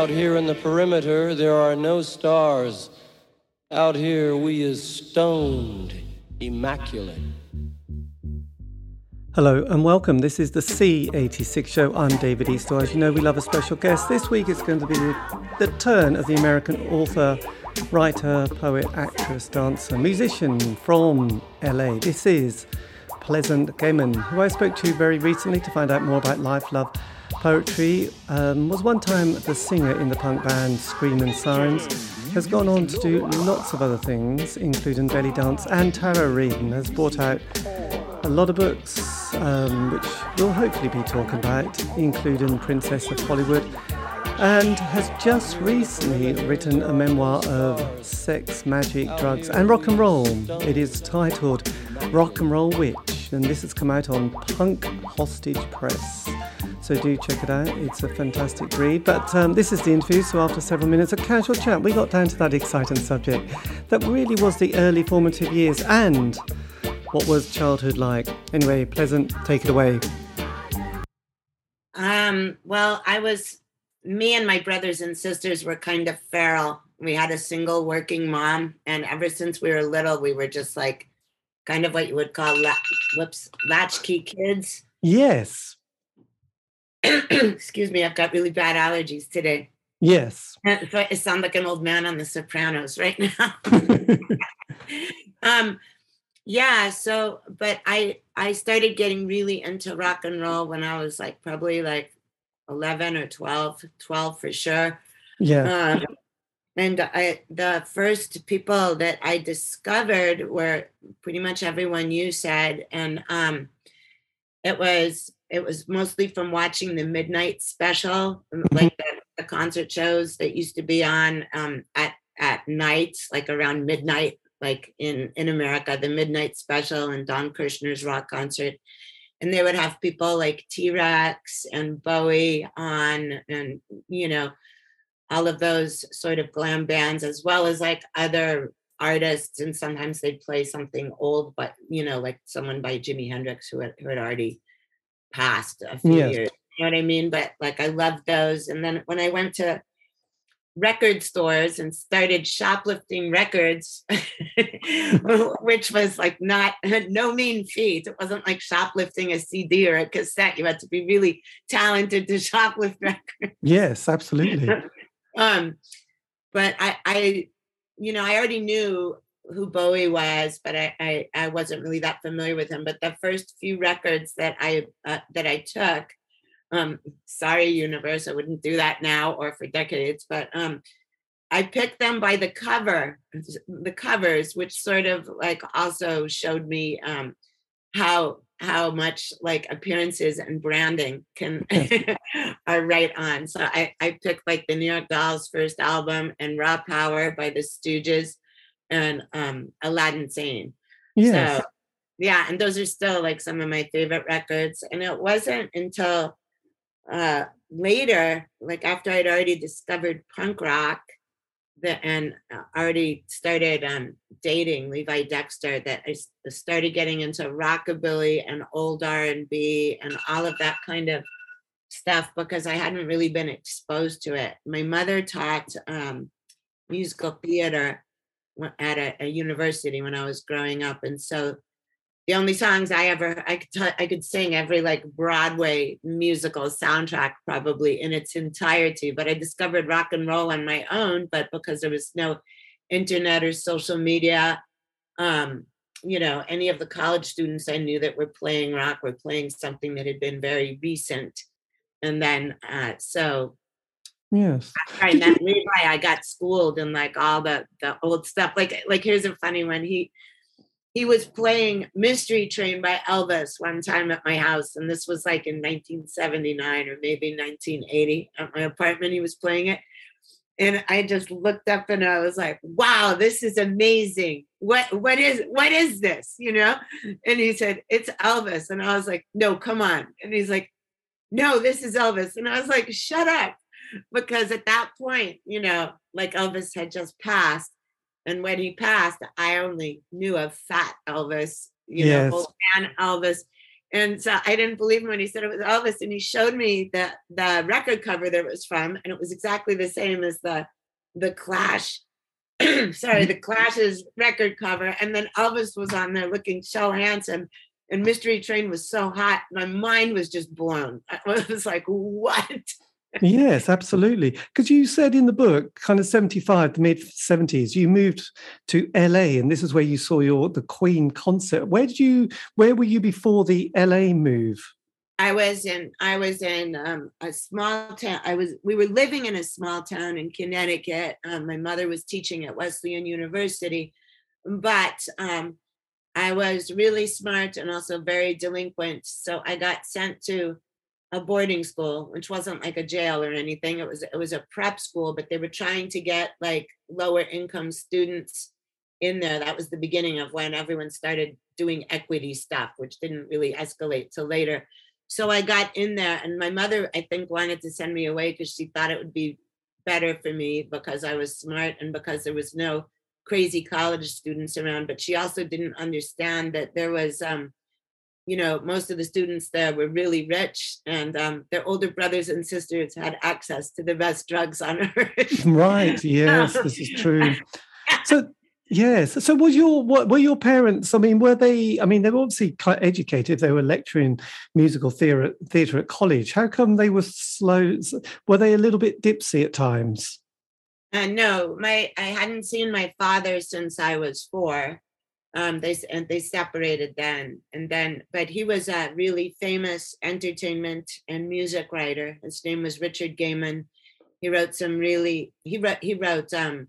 Out here in the perimeter, there are no stars. Out here, we is stoned, immaculate. Hello and welcome. This is the C86 show. I'm David Eastaugh. As you know, we love a special guest. This week it's going to be the turn of the American author, writer, poet, actress, dancer, musician from LA. This is Pleasant Gehman, who I spoke to very recently to find out more about life, love, poetry. Um, was one time the singer in the punk band Screamin' Sirens. Has gone on to do lots of other things, including belly dance and tarot reading. Has brought out a lot of books, um, which we'll hopefully be talking about, including Princess of Hollywood, and has just recently written a memoir of sex, magic, drugs, and rock and roll. It is titled Rock and Roll Witch, and this has come out on Punk Hostage Press. So do check it out. It's a fantastic read. But um, this is the interview, so after several minutes of casual chat, we got down to that exciting subject that really was the early formative years and what was childhood like. Anyway, Pleasant, take it away. Um, well, I was, me and my brothers and sisters were kind of feral. We had a single working mom, and ever since we were little, we were just like kind of what you would call la- whoops latchkey kids. Yes. Excuse me, I've got really bad allergies today. Yes. So I sound like an old man on The Sopranos right now. um, yeah. So, but I I started getting really into rock and roll when I was like probably like eleven or 12, 12 for sure. Yeah. Um, and I, the first people that I discovered were pretty much everyone you said, and um, it was it was mostly from watching the midnight special, like the, the concert shows that used to be on um, at at nights, like around midnight, like in in America, the midnight special and Don Kirshner's rock concert. And they would have people like T Rex and Bowie on, and you know, all of those sort of glam bands, as well as like other artists. And sometimes they'd play something old, but you know, like someone by Jimi Hendrix who had, who had already passed a few Yes. years. You know what I mean? But like I loved those. And then when I went to record stores and started shoplifting records, which was like not no mean feat. It wasn't like shoplifting a CD or a cassette. You had to be really talented to shoplift records. Yes, absolutely. Um, but I, I, you know, I already knew who Bowie was, but I, I, I wasn't really that familiar with him. But the first few records that I uh, that I took, um, sorry, universe, I wouldn't do that now or for decades, but um, I picked them by the cover, the covers, which sort of like also showed me um, how how much like appearances and branding can are right on. So I, I picked like the New York Dolls first album and Raw Power by the Stooges and um Aladdin Sane. Yes. So yeah, and those are still like some of my favorite records. And it wasn't until uh later, like after I'd already discovered punk rock that and uh, already started um dating Levi Dexter that I started getting into rockabilly and old R&B and all of that kind of stuff because I hadn't really been exposed to it. My mother taught um musical theater at a, a university when I was growing up, and so the only songs I ever I could t- I could sing every like Broadway musical soundtrack probably in its entirety. But I discovered rock and roll on my own, but because there was no internet or social media, um, you know, any of the college students I knew that were playing rock were playing something that had been very recent, and then uh, so Yes. Right, and that Levi, I got schooled in like all the the old stuff. Like like here's a funny one. He he was playing Mystery Train by Elvis one time at my house, and this was like in 1979 or maybe 1980 at my apartment. He was playing it, and I just looked up and I was like, "Wow, this is amazing! What what is what is this?" You know? And he said, "It's Elvis," and I was like, "No, come on!" And he's like, "No, this is Elvis," and I was like, "Shut up." because at that point, you know, like Elvis had just passed. And when he passed, I only knew of fat Elvis, you Yes. know, old man Elvis. And so I didn't believe him when he said it was Elvis. And he showed me the the record cover that it was from, and it was exactly the same as the the Clash. sorry, the Clash's record cover. And then Elvis was on there looking so handsome. And Mystery Train was so hot. My mind was just blown. I was like, what? Yes, absolutely. Because you said in the book, kind of 75, the mid 70s, you moved to LA and this is where you saw your the Queen concert. Where did you where were you before the LA move? I was in I was in um, a small town. I was we were living in a small town in Connecticut. Um, my mother was teaching at Wesleyan University, but um, I was really smart and also very delinquent. So I got sent to a boarding school, which wasn't like a jail or anything. It was it was a prep school, but they were trying to get like lower income students in there. That was the beginning of when everyone started doing equity stuff, which didn't really escalate till later. So I got in there, and my mother, I think, wanted to send me away because she thought it would be better for me because I was smart and because there was no crazy college students around. But she also didn't understand that there was um, you know, most of the students there were really rich and um, their older brothers and sisters had access to the best drugs on earth. right. Yes, this is true. So, yes. So, was your what were your parents? I mean, were they? I mean, they were obviously quite educated. They were lecturing musical theatre theatre at college. How come they were slow? Were they a little bit dipsy at times? Uh, no, my I hadn't seen my father since I was four um, they and they separated then and then but he was a really famous entertainment and music writer. His name was richard Gehman he wrote some really he wrote he wrote um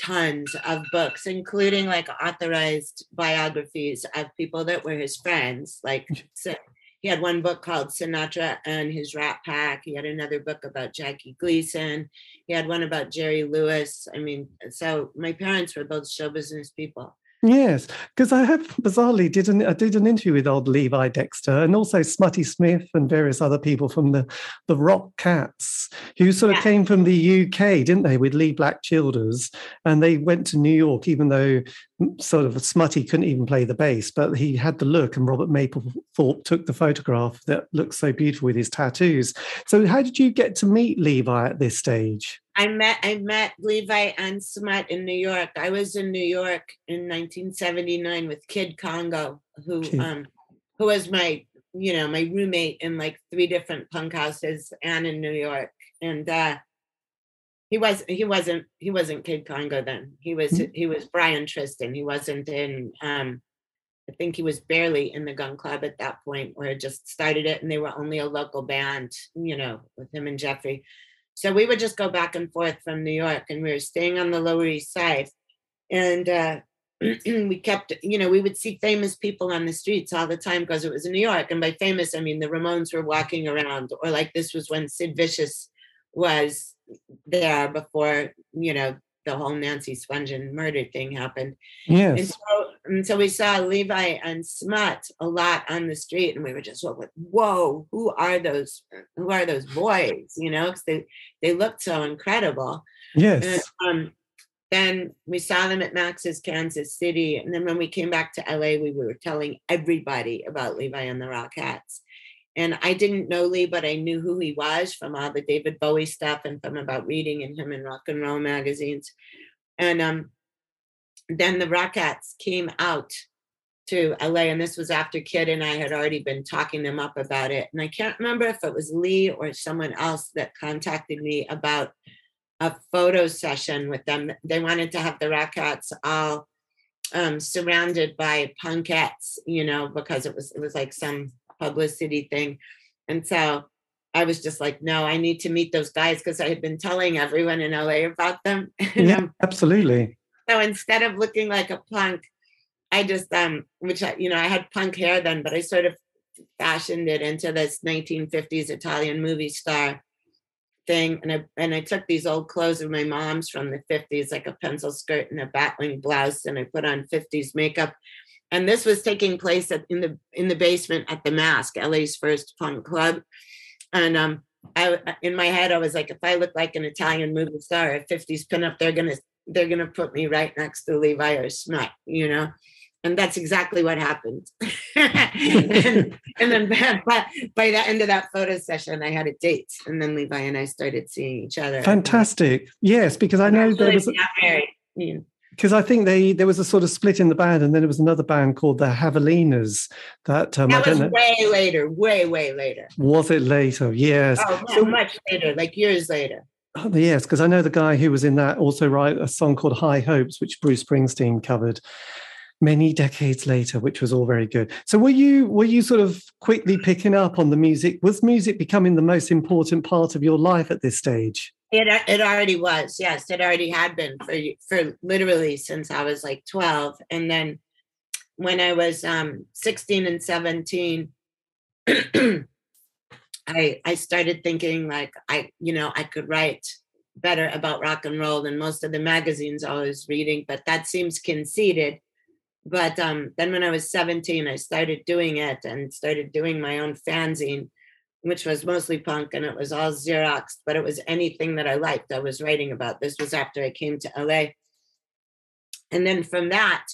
tons of books including like authorized biographies of people that were his friends like so he had one book called sinatra and his rat pack. He had another book about jackie gleason. He had one about jerry lewis. I mean so my parents were both show business people Yes, because I have bizarrely did an I did an interview with old Levi Dexter and also Smutty Smith and various other people from the the Rockats who sort of came from the UK, didn't they, with Leee Black Childers, and they went to New York, even though sort of Smutty couldn't even play the bass, but he had the look, and Robert Mapplethorpe took the photograph that looks so beautiful with his tattoos. So, how did you get to meet Levi at this stage? I met I met Levi and Smut in New York. I was in New York in 1979 with Kid Congo, who Kid. um who was my you know my roommate in like three different punk houses and in New York. And uh he was he wasn't he wasn't Kid Congo then. He was mm-hmm. he was Brian Tristan. He wasn't in um I think he was barely in the gun club at that point it just started it and they were only a local band, you know, with him and Jeffrey. So we would just go back and forth from New York, and we were staying on the Lower East Side. And uh, we kept, you know, we would see famous people on the streets all the time because it was in New York. And by famous, I mean the Ramones were walking around, or like this was when Sid Vicious was there before, you know, the whole Nancy Spungen murder thing happened. Yes. And so, and so we saw Levi and Smut a lot on the street, and we were just like, "Whoa, who are those? Who are those boys?" You know, because they they looked so incredible. Yes. And, um, then we saw them at Max's Kansas City, and then when we came back to LA, we were telling everybody about Levi and the Rockats. And I didn't know Lee, but I knew who he was from all the David Bowie stuff and from about reading in him in rock and roll magazines. And um, then the Rockats came out to LA, and this was after Kid and I had already been talking them up about it. And I can't remember if it was Lee or someone else that contacted me about a photo session with them. They wanted to have the Rockats all um, surrounded by punkettes, you know, because it was it was like some publicity thing. And so I was just like, no, I need to meet those guys because I had been telling everyone in LA about them. yeah, absolutely. So instead of looking like a punk, I just um, which I, you know, I had punk hair then, but I sort of fashioned it into this 1950s Italian movie star thing. And I and I took these old clothes of my mom's from the 50s, like a pencil skirt and a batwing blouse, and I put on 50s makeup and this was taking place at, in the in the basement at the Masque, LA's first punk club. And um, I in my head I was like, if I look like an Italian movie star at 50s pinup, they're gonna they're gonna put me right next to Levi or Smut, you know. and that's exactly what happened. and, and, then by, by the end of that photo session, I had a date, and then Levi and I started seeing each other. Fantastic. Yes, because I know there was. Yeah because I think they there was a sort of split in the band, and then there was another band called the Havalinas. That um, that was way later, way way later. Was it later? Yes. Oh, so, much later, like years later. Oh, yes, because I know the guy who was in that also wrote a song called High Hopes, which Bruce Springsteen covered many decades later, which was all very good. So were you were you sort of quickly picking up on the music? Was music becoming the most important part of your life at this stage? It it already was. Yes, it already had been for for literally since I was like 12 and then when I was um 16 and 17 I I started thinking like I you know I could write better about rock and roll than most of the magazines I was reading, but that seems conceited but um, then when I was 17, I started doing it and started doing my own fanzine, which was mostly punk and it was all Xeroxed, but it was anything that I liked. I was writing about. This was after I came to LA. And then from that,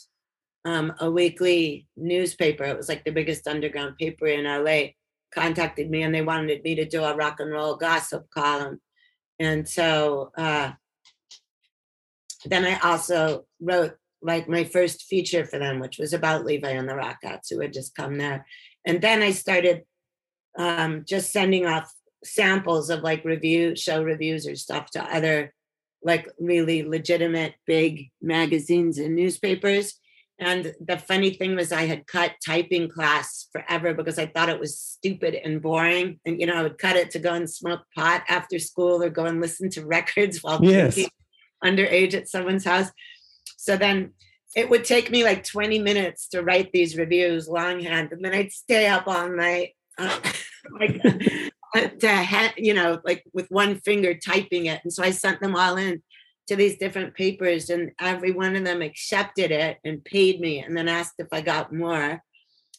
um, a weekly newspaper, it was like the biggest underground paper in LA, contacted me and they wanted me to do a rock and roll gossip column. And so uh, then I also wrote like my first feature for them, which was about Levi and the Rockats who had just come there. And then I started um, just sending off samples of like review, show reviews or stuff to other like really legitimate big magazines and newspapers. And the funny thing was, I had cut typing class forever because I thought it was stupid and boring. And, you know, I would cut it to go and smoke pot after school or go and listen to records while yes. underage at someone's house. So then it would take me like 20 minutes to write these reviews longhand, and then I'd stay up all night, uh, like uh, to you know, like with one finger typing it. And so I sent them all in to these different papers, and every one of them accepted it and paid me, and then asked if I got more.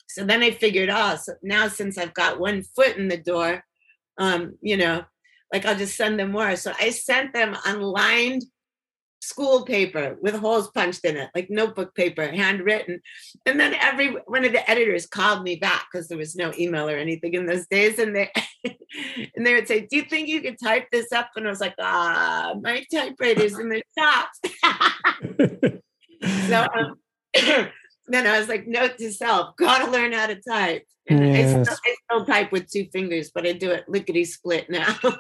So then I figured, oh, so now since I've got one foot in the door, um, you know, like I'll just send them more. So I sent them unlined school paper with holes punched in it, like notebook paper, handwritten. And then every one of the editors called me back because there was no email or anything in those days. And they and they would say, Do you think you could type this up? And I was like, ah, my typewriter's in the shop. so um, then I was like, note to self, gotta learn how to type. And yes. I, still, I still type with two fingers, but I do it lickety split now.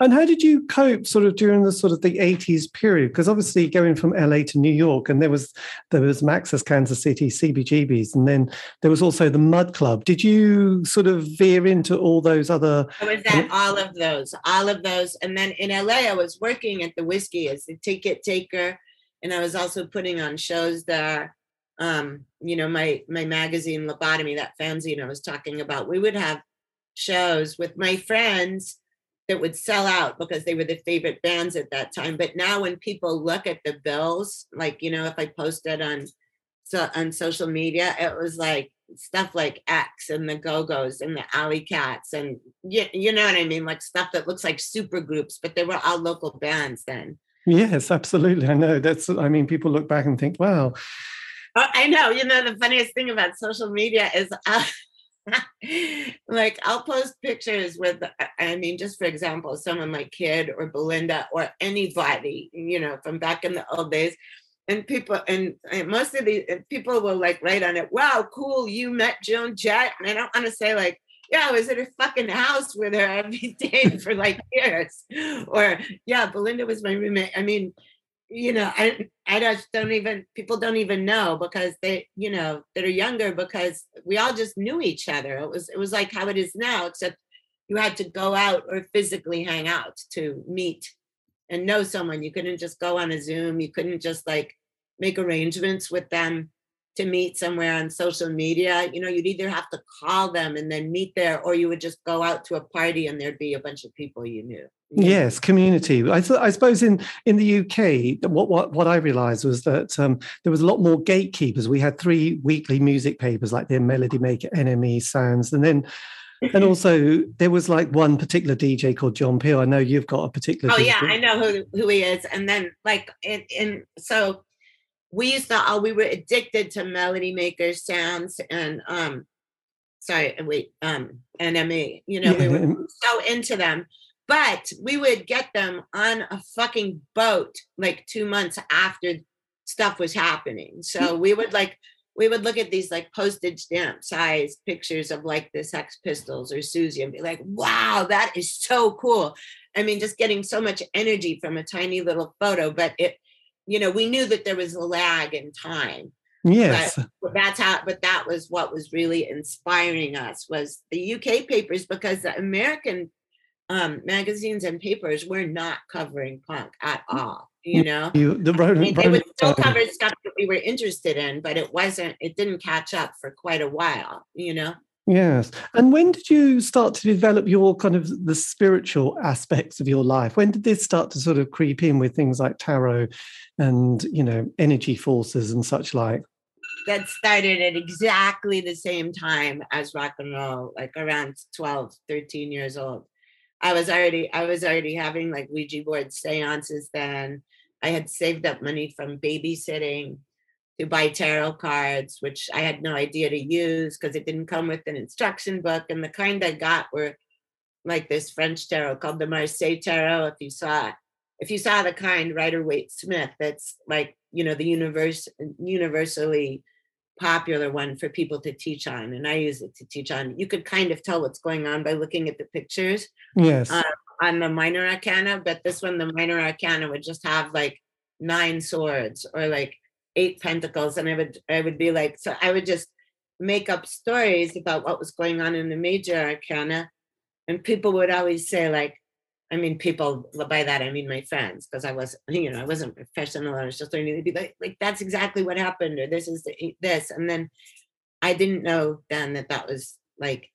And how did you cope sort of during the sort of the 80s period? Because obviously going from LA to New York and there was there was Max's Kansas City, CBGBs, and then there was also the Mud Club. Did you sort of veer into all those other I was at all of those, all of those. And then in LA, I was working at the Whisky as the ticket taker. And I was also putting on shows there. Um, you know, my my magazine Lobotomy, that fanzine I was talking about, we would have shows with my friends that would sell out because they were the favorite bands at that time. But now when people look at the bills, like you know, if I posted on so on social media, it was like stuff like X and the Go Go's and the Alley Cats and you, you know what I mean, like stuff that looks like super groups, but they were all local bands then. Yes, absolutely. I know that's. I mean, people look back and think, "Wow." Oh, I know. You know, the funniest thing about social media is. Uh, like I'll post pictures with I mean just for example someone like Kid or Belinda or anybody you know from back in the old days and people and, and most of the people will like write on it wow cool you met Joan Jett and I don't want to say like yeah, I was at her fucking house with her every day for like years. Or yeah, Belinda was my roommate. I mean, you know, I I just don't even people don't even know because they, you know, that are younger because we all just knew each other. It was it was like how it is now, except you had to go out or physically hang out to meet and know someone. You couldn't just go on a Zoom. You couldn't just like make arrangements with them to meet somewhere on social media. You know, you'd either have to call them and then meet there, or you would just go out to a party and there'd be a bunch of people you knew. Yes, community. I, th- I suppose in, in the UK, what, what, what I realised was that um, there was a lot more gatekeepers. We had three weekly music papers like the Melody Maker, NME, Sounds, and then and also there was like one particular DJ called John Peel. I know you've got a particular. Oh DJ. yeah, I know who who he is. And then like in, in so we used to all we were addicted to melody maker sounds and um sorry wait um NME you know we were so into them but we would get them on a fucking boat like two months after stuff was happening so hmm. we would like we would look at these like postage stamp size pictures of like the Sex Pistols or Siouxsie and be like, wow, that is so cool. I mean, just getting so much energy from a tiny little photo, but it, you know, we knew that there was a lag in time. Yes. But, but that's how, but that was what was really inspiring us was the UK papers because the American um, magazines and papers were not covering punk at all you know? you, the I mean, they would still cover stuff that we were interested in but it wasn't it didn't catch up for quite a while you know? Yes and when did you start to develop your kind of the spiritual aspects of your life? When did this start to sort of creep in with things like tarot and you know energy forces and such like? That started at exactly the same time as rock and roll like around 12 13 years old I was already I was already having like Ouija board seances then. I had saved up money from babysitting to buy tarot cards, which I had no idea to use because it didn't come with an instruction book. And the kind I got were like this French tarot called the Marseille tarot. If you saw if you saw the kind Rider Waite Smith, that's like, you know, the universe universally popular one for people to teach on and i use it to teach on. You could kind of tell what's going on by looking at the pictures yes. uh, on the minor arcana but this one the minor arcana would just have like nine swords or like eight pentacles and i would i would be like so i would just make up stories about what was going on in the major arcana and people would always say like I mean, people by that I mean my friends, because I was, you know, I wasn't professional. I was just learning to be like, like that's exactly what happened, or this is the, this, and then I didn't know then that that was like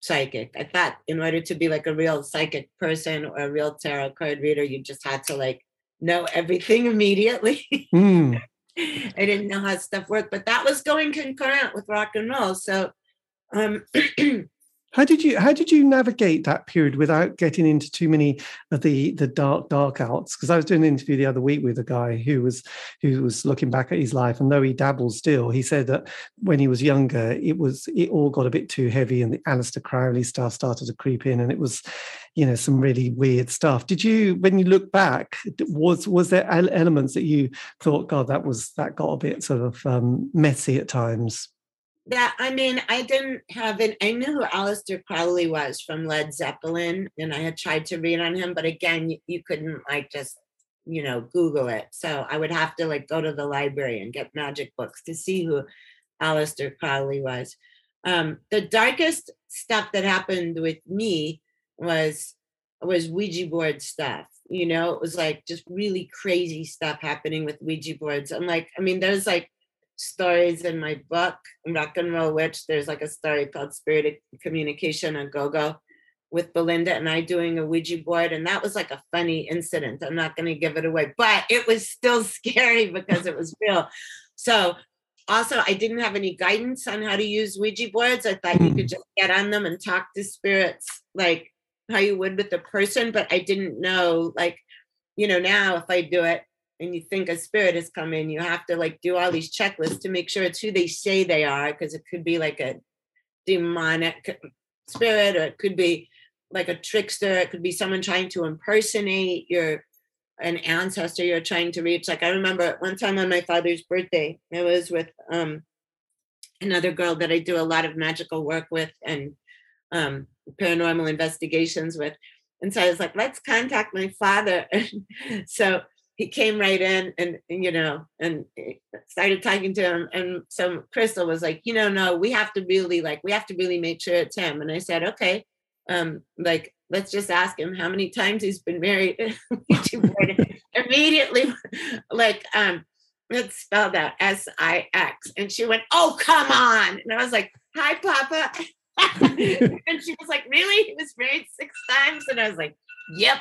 psychic. I thought in order to be like a real psychic person or a real tarot card reader, you just had to like know everything immediately. Mm. I didn't know how stuff worked, but that was going concurrent with rock and roll. So um How did you how did you navigate that period without getting into too many of the the dark dark arts? Because I was doing an interview the other week with a guy who was who was looking back at his life, and though he dabbles still, he said that when he was younger, it was it all got a bit too heavy, and the Aleister Crowley stuff started to creep in, and it was, you know, some really weird stuff. Did you, when you look back, was was there elements that you thought, God, that was that got a bit sort of um, messy at times? That I mean, I didn't have it. I knew who Aleister Crowley was from Led Zeppelin, and I had tried to read on him, but again, you, you, couldn't like just you know Google it. So I would have to like go to the library and get magic books to see who Aleister Crowley was. Um, the darkest stuff that happened with me was was Ouija board stuff. You know, it was like just really crazy stuff happening with Ouija boards. I'm like, I mean, there's like stories in my book, Rock and Roll Witch. There's like a story called Spirit Communication a Go Go with Belinda and I doing a Ouija board. And that was like a funny incident. I'm not going to give it away, but it was still scary because it was real. So, also, I didn't have any guidance on how to use Ouija boards. I thought you could just get on them and talk to spirits like how you would with a person, but I didn't know, like, you know, now if I do it, and you think a spirit has come in, you have to like do all these checklists to make sure it's who they say they are, because it could be like a demonic spirit, or it could be like a trickster, it could be someone trying to impersonate your an ancestor you're trying to reach. Like I remember one time on my father's birthday, I was with um another girl that I do a lot of magical work with and um paranormal investigations with. And so I was like, let's contact my father. so he came right in and, you know and started talking to him. And so crystal was like you know no we have to really like we have to really make sure it's him. And i said okay um like let's just ask him how many times he's been married. Immediately like um let's spell that s-i-x and she went oh come on. And i was like hi papa. And she was like really? He was married six times? And i was like Yep.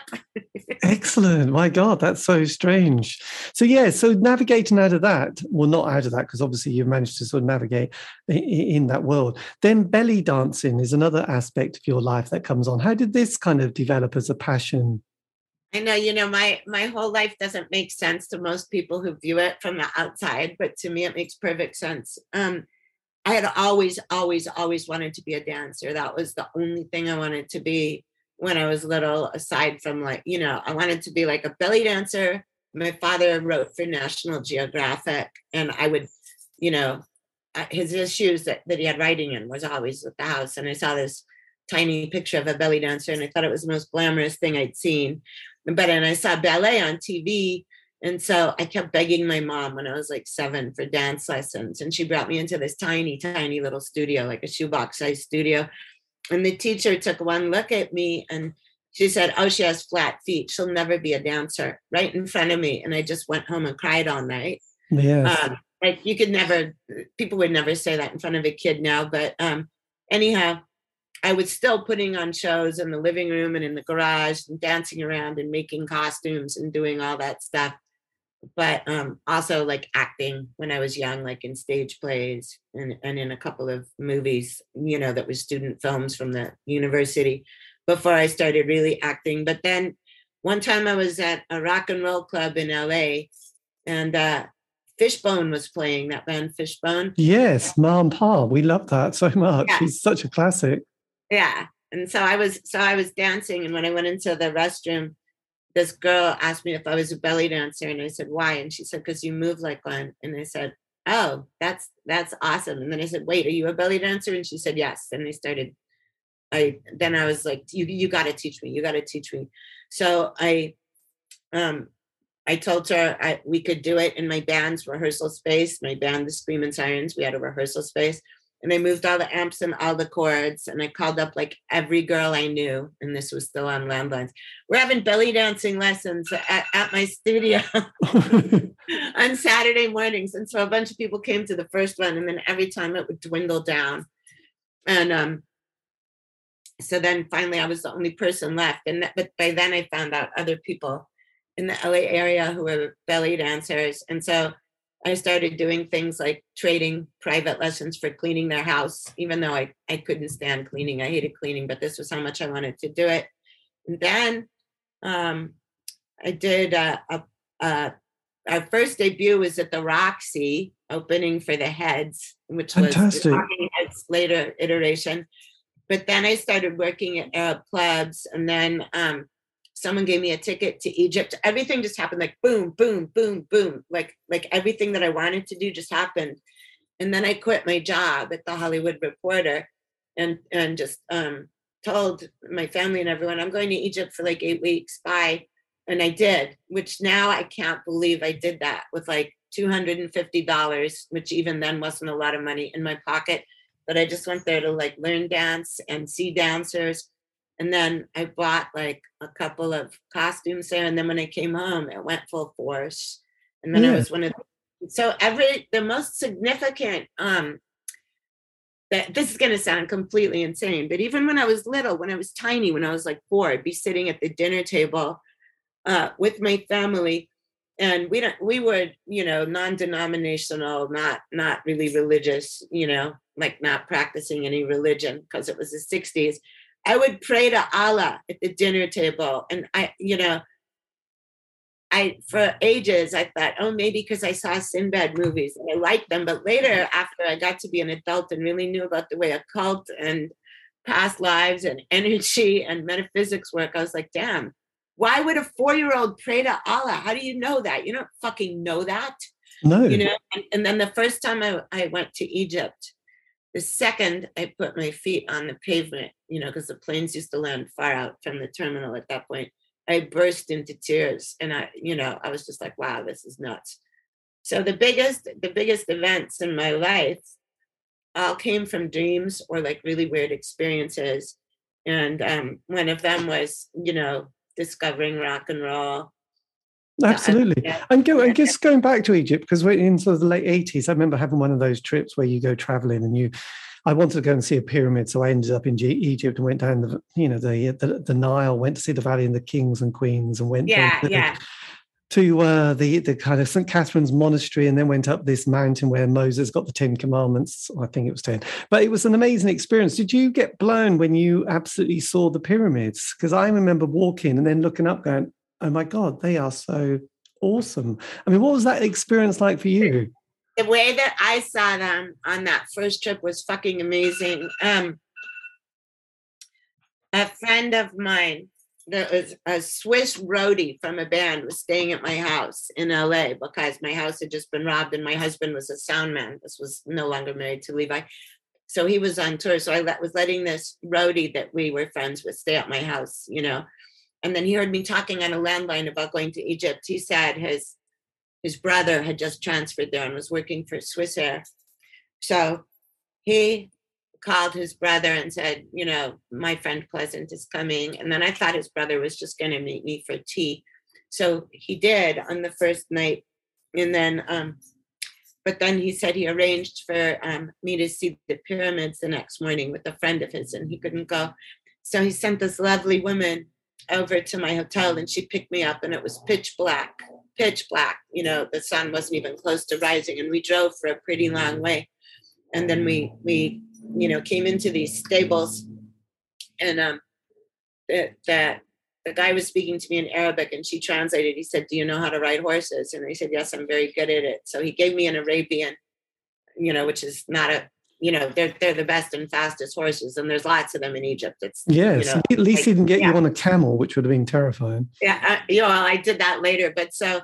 Excellent. My God, that's so strange. So, yeah, so navigating out of that, well, not out of that, because obviously you've managed to sort of navigate in that world. Then belly dancing is another aspect of your life that comes on. How did this kind of develop as a passion? I know, you know, my my whole life doesn't make sense to most people who view it from the outside, but to me it makes perfect sense. Um, I had always, always, always wanted to be a dancer. That was the only thing I wanted to be when I was little, aside from like, you know, I wanted to be like a belly dancer. My father wrote for National Geographic, and I would, you know, his issues that, that he had writing in was always at the house. And I saw this tiny picture of a belly dancer, and I thought it was the most glamorous thing I'd seen. But then I saw ballet on TV. And so I kept begging my mom when I was like seven for dance lessons. And she brought me into this tiny, tiny little studio, like a shoebox sized studio. And the teacher took one look at me and she said, Oh, she has flat feet. She'll never be a dancer right in front of me. And I just went home and cried all night. Yes. Um, like you could never, people would never say that in front of a kid now. But um, anyhow, I was still putting on shows in the living room and in the garage and dancing around and making costumes and doing all that stuff. But um, also like acting when I was young, like in stage plays and, and in a couple of movies, you know, that was student films from the university before I started really acting. But then one time I was at a rock and roll club in LA and uh, Fishbone was playing that band Fishbone. Yes, and Pa. We love that so much. Yeah. He's such a classic. Yeah. And so I was so I was dancing and when I went into the restroom, this girl asked me if I was a belly dancer and I said, why? And she said, because you move like one. And I said, Oh, that's that's awesome. And then I said, Wait, are you a belly dancer? And she said, Yes. And I started I then I was like, You you gotta teach me, you gotta teach me. So I um I told her I, we could do it in my band's rehearsal space, my band, the Screamin' Sirens. We had a rehearsal space and I moved all the amps and all the cords and I called up like every girl I knew and this was still on landlines. We're having belly dancing lessons at, at my studio on Saturday mornings. And so a bunch of people came to the first one and then every time it would dwindle down. And um so then finally I was the only person left. And that, but by then I found out other people in the LA area who were belly dancers. And so I started doing things like trading private lessons for cleaning their house, even though I, I couldn't stand cleaning. I hated cleaning, but this was how much I wanted to do it. And then um, I did a, a, a, our first debut was at the Roxy opening for the Heads, which Fantastic. was the Heads later iteration. But then I started working at Arab clubs, and then um, someone gave me a ticket to Egypt. Everything just happened like boom, boom, boom, boom. Like like everything that I wanted to do just happened. And then I quit my job at the Hollywood Reporter and and just um told my family and everyone I'm going to Egypt for like 8 weeks. Bye. And I did, which now I can't believe I did that with like $250, which even then wasn't a lot of money in my pocket. But I just went there to like learn dance and see dancers and then I bought like a couple of costumes there. And then when I came home, it went full force. And then yeah. I was one of the, so every the most significant um that this is going to sound completely insane, but even when I was little, when I was tiny, when I was like four, I'd be sitting at the dinner table uh, with my family, and we don't we were you know non-denominational, not not really religious, you know, like not practicing any religion because it was the '60s. I would pray to Allah at the dinner table. And I, you know, I for ages I thought, oh, maybe because I saw Sinbad movies and I liked them. But later, after I got to be an adult and really knew about the way occult and past lives and energy and metaphysics work, I was like, damn, why would a four-year-old pray to Allah? How do you know that? You don't fucking know that. No. You know, and, and then the first time I, I went to Egypt, the second I put my feet on the pavement, you know, because the planes used to land far out from the terminal at that point, I burst into tears. And I, you know, I was just like, wow, this is nuts. So the biggest, the biggest events in my life all came from dreams or like really weird experiences. And um, one of them was, you know, discovering rock and roll Absolutely. Yeah. And go and just going back to Egypt, because we're in sort of the late 80s. I remember having one of those trips where you go traveling and you I wanted to go and see a pyramid, so I ended up in G- Egypt and went down the, you know, the, the, the Nile, went to see the Valley and the Kings and Queens, and went yeah, to, yeah. to uh, the the kind of St Catherine's Monastery, and then went up this mountain where Moses got the Ten Commandments. I think it was ten, but it was an amazing experience. Did you get blown when you absolutely saw the pyramids? Because I remember walking and then looking up, going, oh my God, they are so awesome. I mean, what was that experience like for you? The way that I saw them on that first trip was fucking amazing. Um, a friend of mine that was a Swiss roadie from a band was staying at my house in LA because my house had just been robbed and my husband was a sound man. This was no longer married to Levi. So he was on tour. So I was letting this roadie that we were friends with stay at my house, you know. And then he heard me talking on a landline about going to Egypt. He said his his brother had just transferred there and was working for Swissair. So he called his brother and said, you know, my friend Pleasant is coming. And then I thought his brother was just going to meet me for tea. So he did on the first night. And then, um, but then he said he arranged for um, me to see the pyramids the next morning with a friend of his, and he couldn't go. So he sent this lovely woman over to my hotel, and she picked me up, and it was pitch black, pitch black. You know, the sun wasn't even close to rising, and we drove for a pretty long way. And then we we you know, came into these stables and um, that the, the guy was speaking to me in Arabic and she translated. He said, Do you know how to ride horses? And I said, Yes, I'm very good at it. So he gave me an Arabian, you know, which is not a, you know, they're they're the best and fastest horses, and there's lots of them in Egypt. It's yes, you know, at least like, he didn't get yeah. you on a camel, which would have been terrifying. Yeah, I, you know, I did that later, but so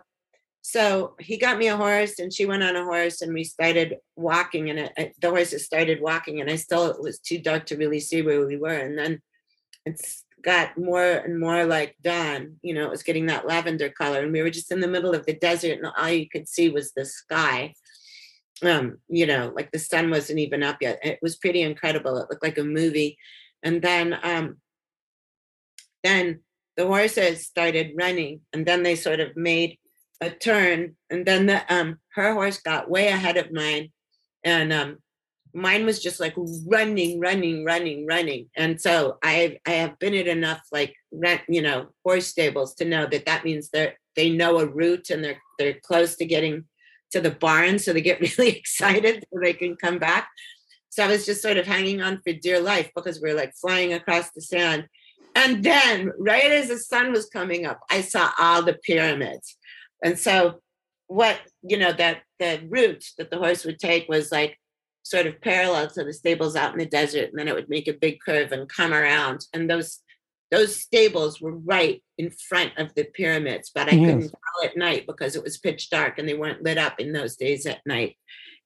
so he got me a horse and she went on a horse and we started walking and it, the horses started walking and i still it was too dark to really see where we were and then it's got more and more like dawn you know it was getting that lavender color and we were just in the middle of the desert and all you could see was the sky um you know like the sun wasn't even up yet. It was pretty incredible. It looked like a movie. And then um then the horses started running and then they sort of made a turn and then the um her horse got way ahead of mine and um mine was just like running running running running. And so i i have been at enough like rent you know horse stables to know that that means they're they know a route and they're they're close to getting to the barn so they get really excited so they can come back so i was just sort of hanging on for dear life because we are like flying across the sand and then right as the sun was coming up i saw all the pyramids and so what, you know, that the route that the horse would take was like sort of parallel to the stables out in the desert. And then it would make a big curve and come around. And those those stables were right in front of the pyramids, but I Yes. couldn't tell at night because it was pitch dark and they weren't lit up in those days at night.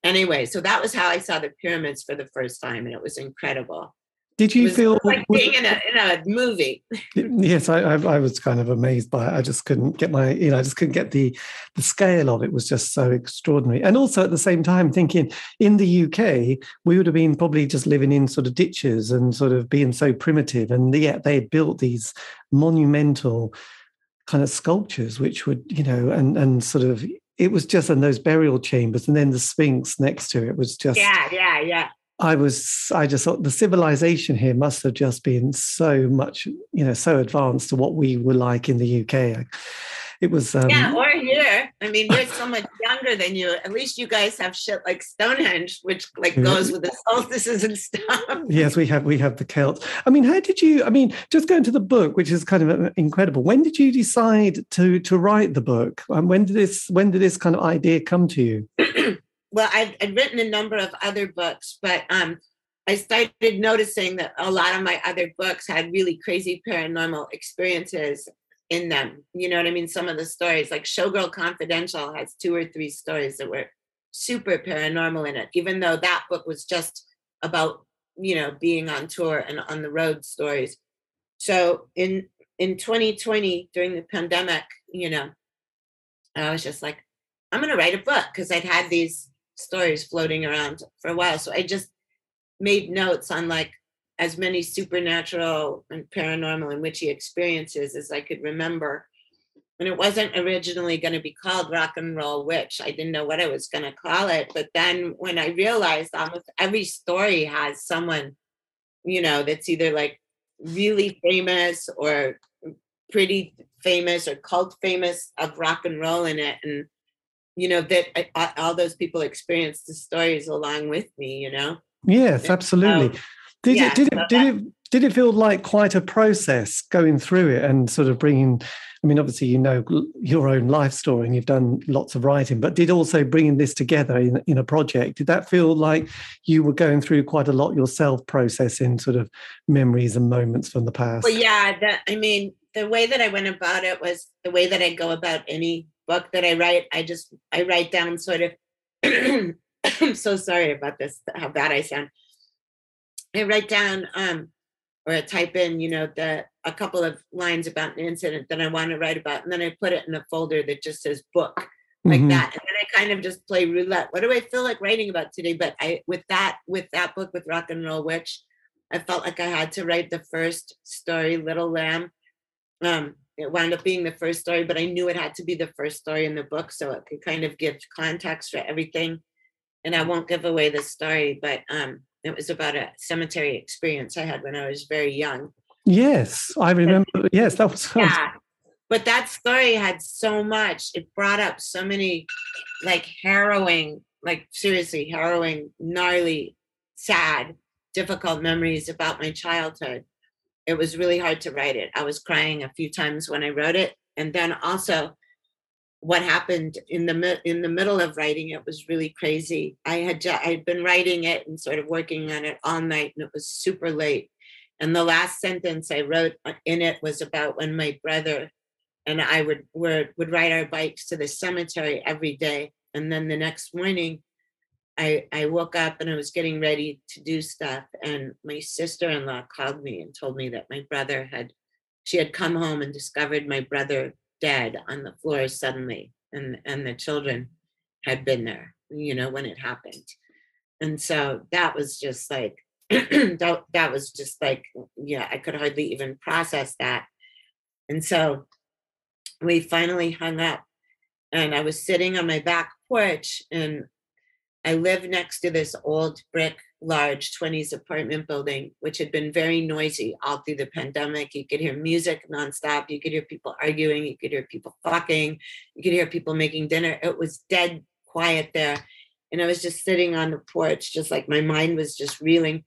Anyway, so that was how I saw the pyramids for the first time, and it was incredible. Did you feel? like being in a in a movie. Yes, I, I, I was kind of amazed by it. I just couldn't get my, you know, I just couldn't get the the scale of it was just so extraordinary. And also at the same time, thinking in the UK, we would have been probably just living in sort of ditches and sort of being so primitive, and yet they had built these monumental kind of sculptures, which would, you know, and and sort of it was just in those burial chambers, and then the Sphinx next to it was just Yeah, yeah, yeah. I was, I just thought the civilization here must have just been so much, you know, so advanced to what we were like in the UK. It was, um, yeah, or here. I mean, we're so much younger than you. At least you guys have shit like Stonehenge, which like goes with the solstices and stuff. yes, we have, we have the Celts. I mean, how did you? I mean, just going to the book, which is kind of uh, incredible. When did you decide to to write the book? And when did this, when did this kind of idea come to you? well, I've, I've written a number of other books, but um, I started noticing that a lot of my other books had really crazy paranormal experiences in them. You know what I mean? Some of the stories, like Showgirl Confidential, has two or three stories that were super paranormal in it, even though that book was just about you know being on tour and on the road stories. So in in 2020 during the pandemic, you know, I was just like, I'm going to write a book because I'd had these stories floating around for a while. So I just made notes on like as many supernatural and paranormal and witchy experiences as I could remember. And it wasn't originally going to be called Rock and Roll Witch. I didn't know what I was going to call it. But then when I realized almost every story has someone, you know, that's either like really famous or pretty famous or cult famous of rock and roll in it. And you know that I- I- all those people experienced the stories along with me you know Yes, absolutely. Um, Did yeah, it? Did so it? Did it? Did it feel like quite a process going through it and sort of bringing I mean, obviously, you know your own life story and you've done lots of writing, but did also bringing this together in, in a project, did that feel like you were going through quite a lot yourself, processing sort of memories and moments from the past? Well, yeah. That, I mean, the way that I went about it was the way that I go about any book that I write. I just, I write down sort of, I'm so sorry about this, how bad I sound. I write down um, or I type in, you know, the a couple of lines about an incident that I want to write about, and then I put it in a folder that just says book, like mm-hmm. that, and then I kind of just play roulette. What do I feel like writing about today? But I, with that, with that book with Rock and Roll Witch, I felt like I had to write the first story, Little Lamb. Um, it wound up being the first story, but I knew it had to be the first story in the book, so it could kind of give context for everything. And I won't give away the story, but um, it was about a cemetery experience I had when I was very young. Yes, I remember. yes, that was. Yeah. But that story had so much, it brought up so many like harrowing, like seriously harrowing, gnarly, sad, difficult memories about my childhood. It was really hard to write it. I was crying a few times when I wrote it. And then also, what happened in the in the middle of writing it was really crazy. I had I had been writing it and sort of working on it all night, and it was super late. And the last sentence I wrote uh, in it was about when my brother and I would were, would ride our bikes to the cemetery every day, and then the next morning, I I woke up and I was getting ready to do stuff, and my sister in law called me and told me that my brother had she had come home and discovered my brother dead on the floor suddenly and and the children had been there you know when it happened. And so that was just like that, that was just like yeah i could hardly even process that. And so we finally hung up and i was sitting on my back porch and i live next to this old brick large 20s apartment building, which had been very noisy all through the pandemic. You could hear music nonstop. You could hear people arguing. You could hear people fucking. You could hear people making dinner. It was dead quiet there. And I was just sitting on the porch, just like my mind was just reeling.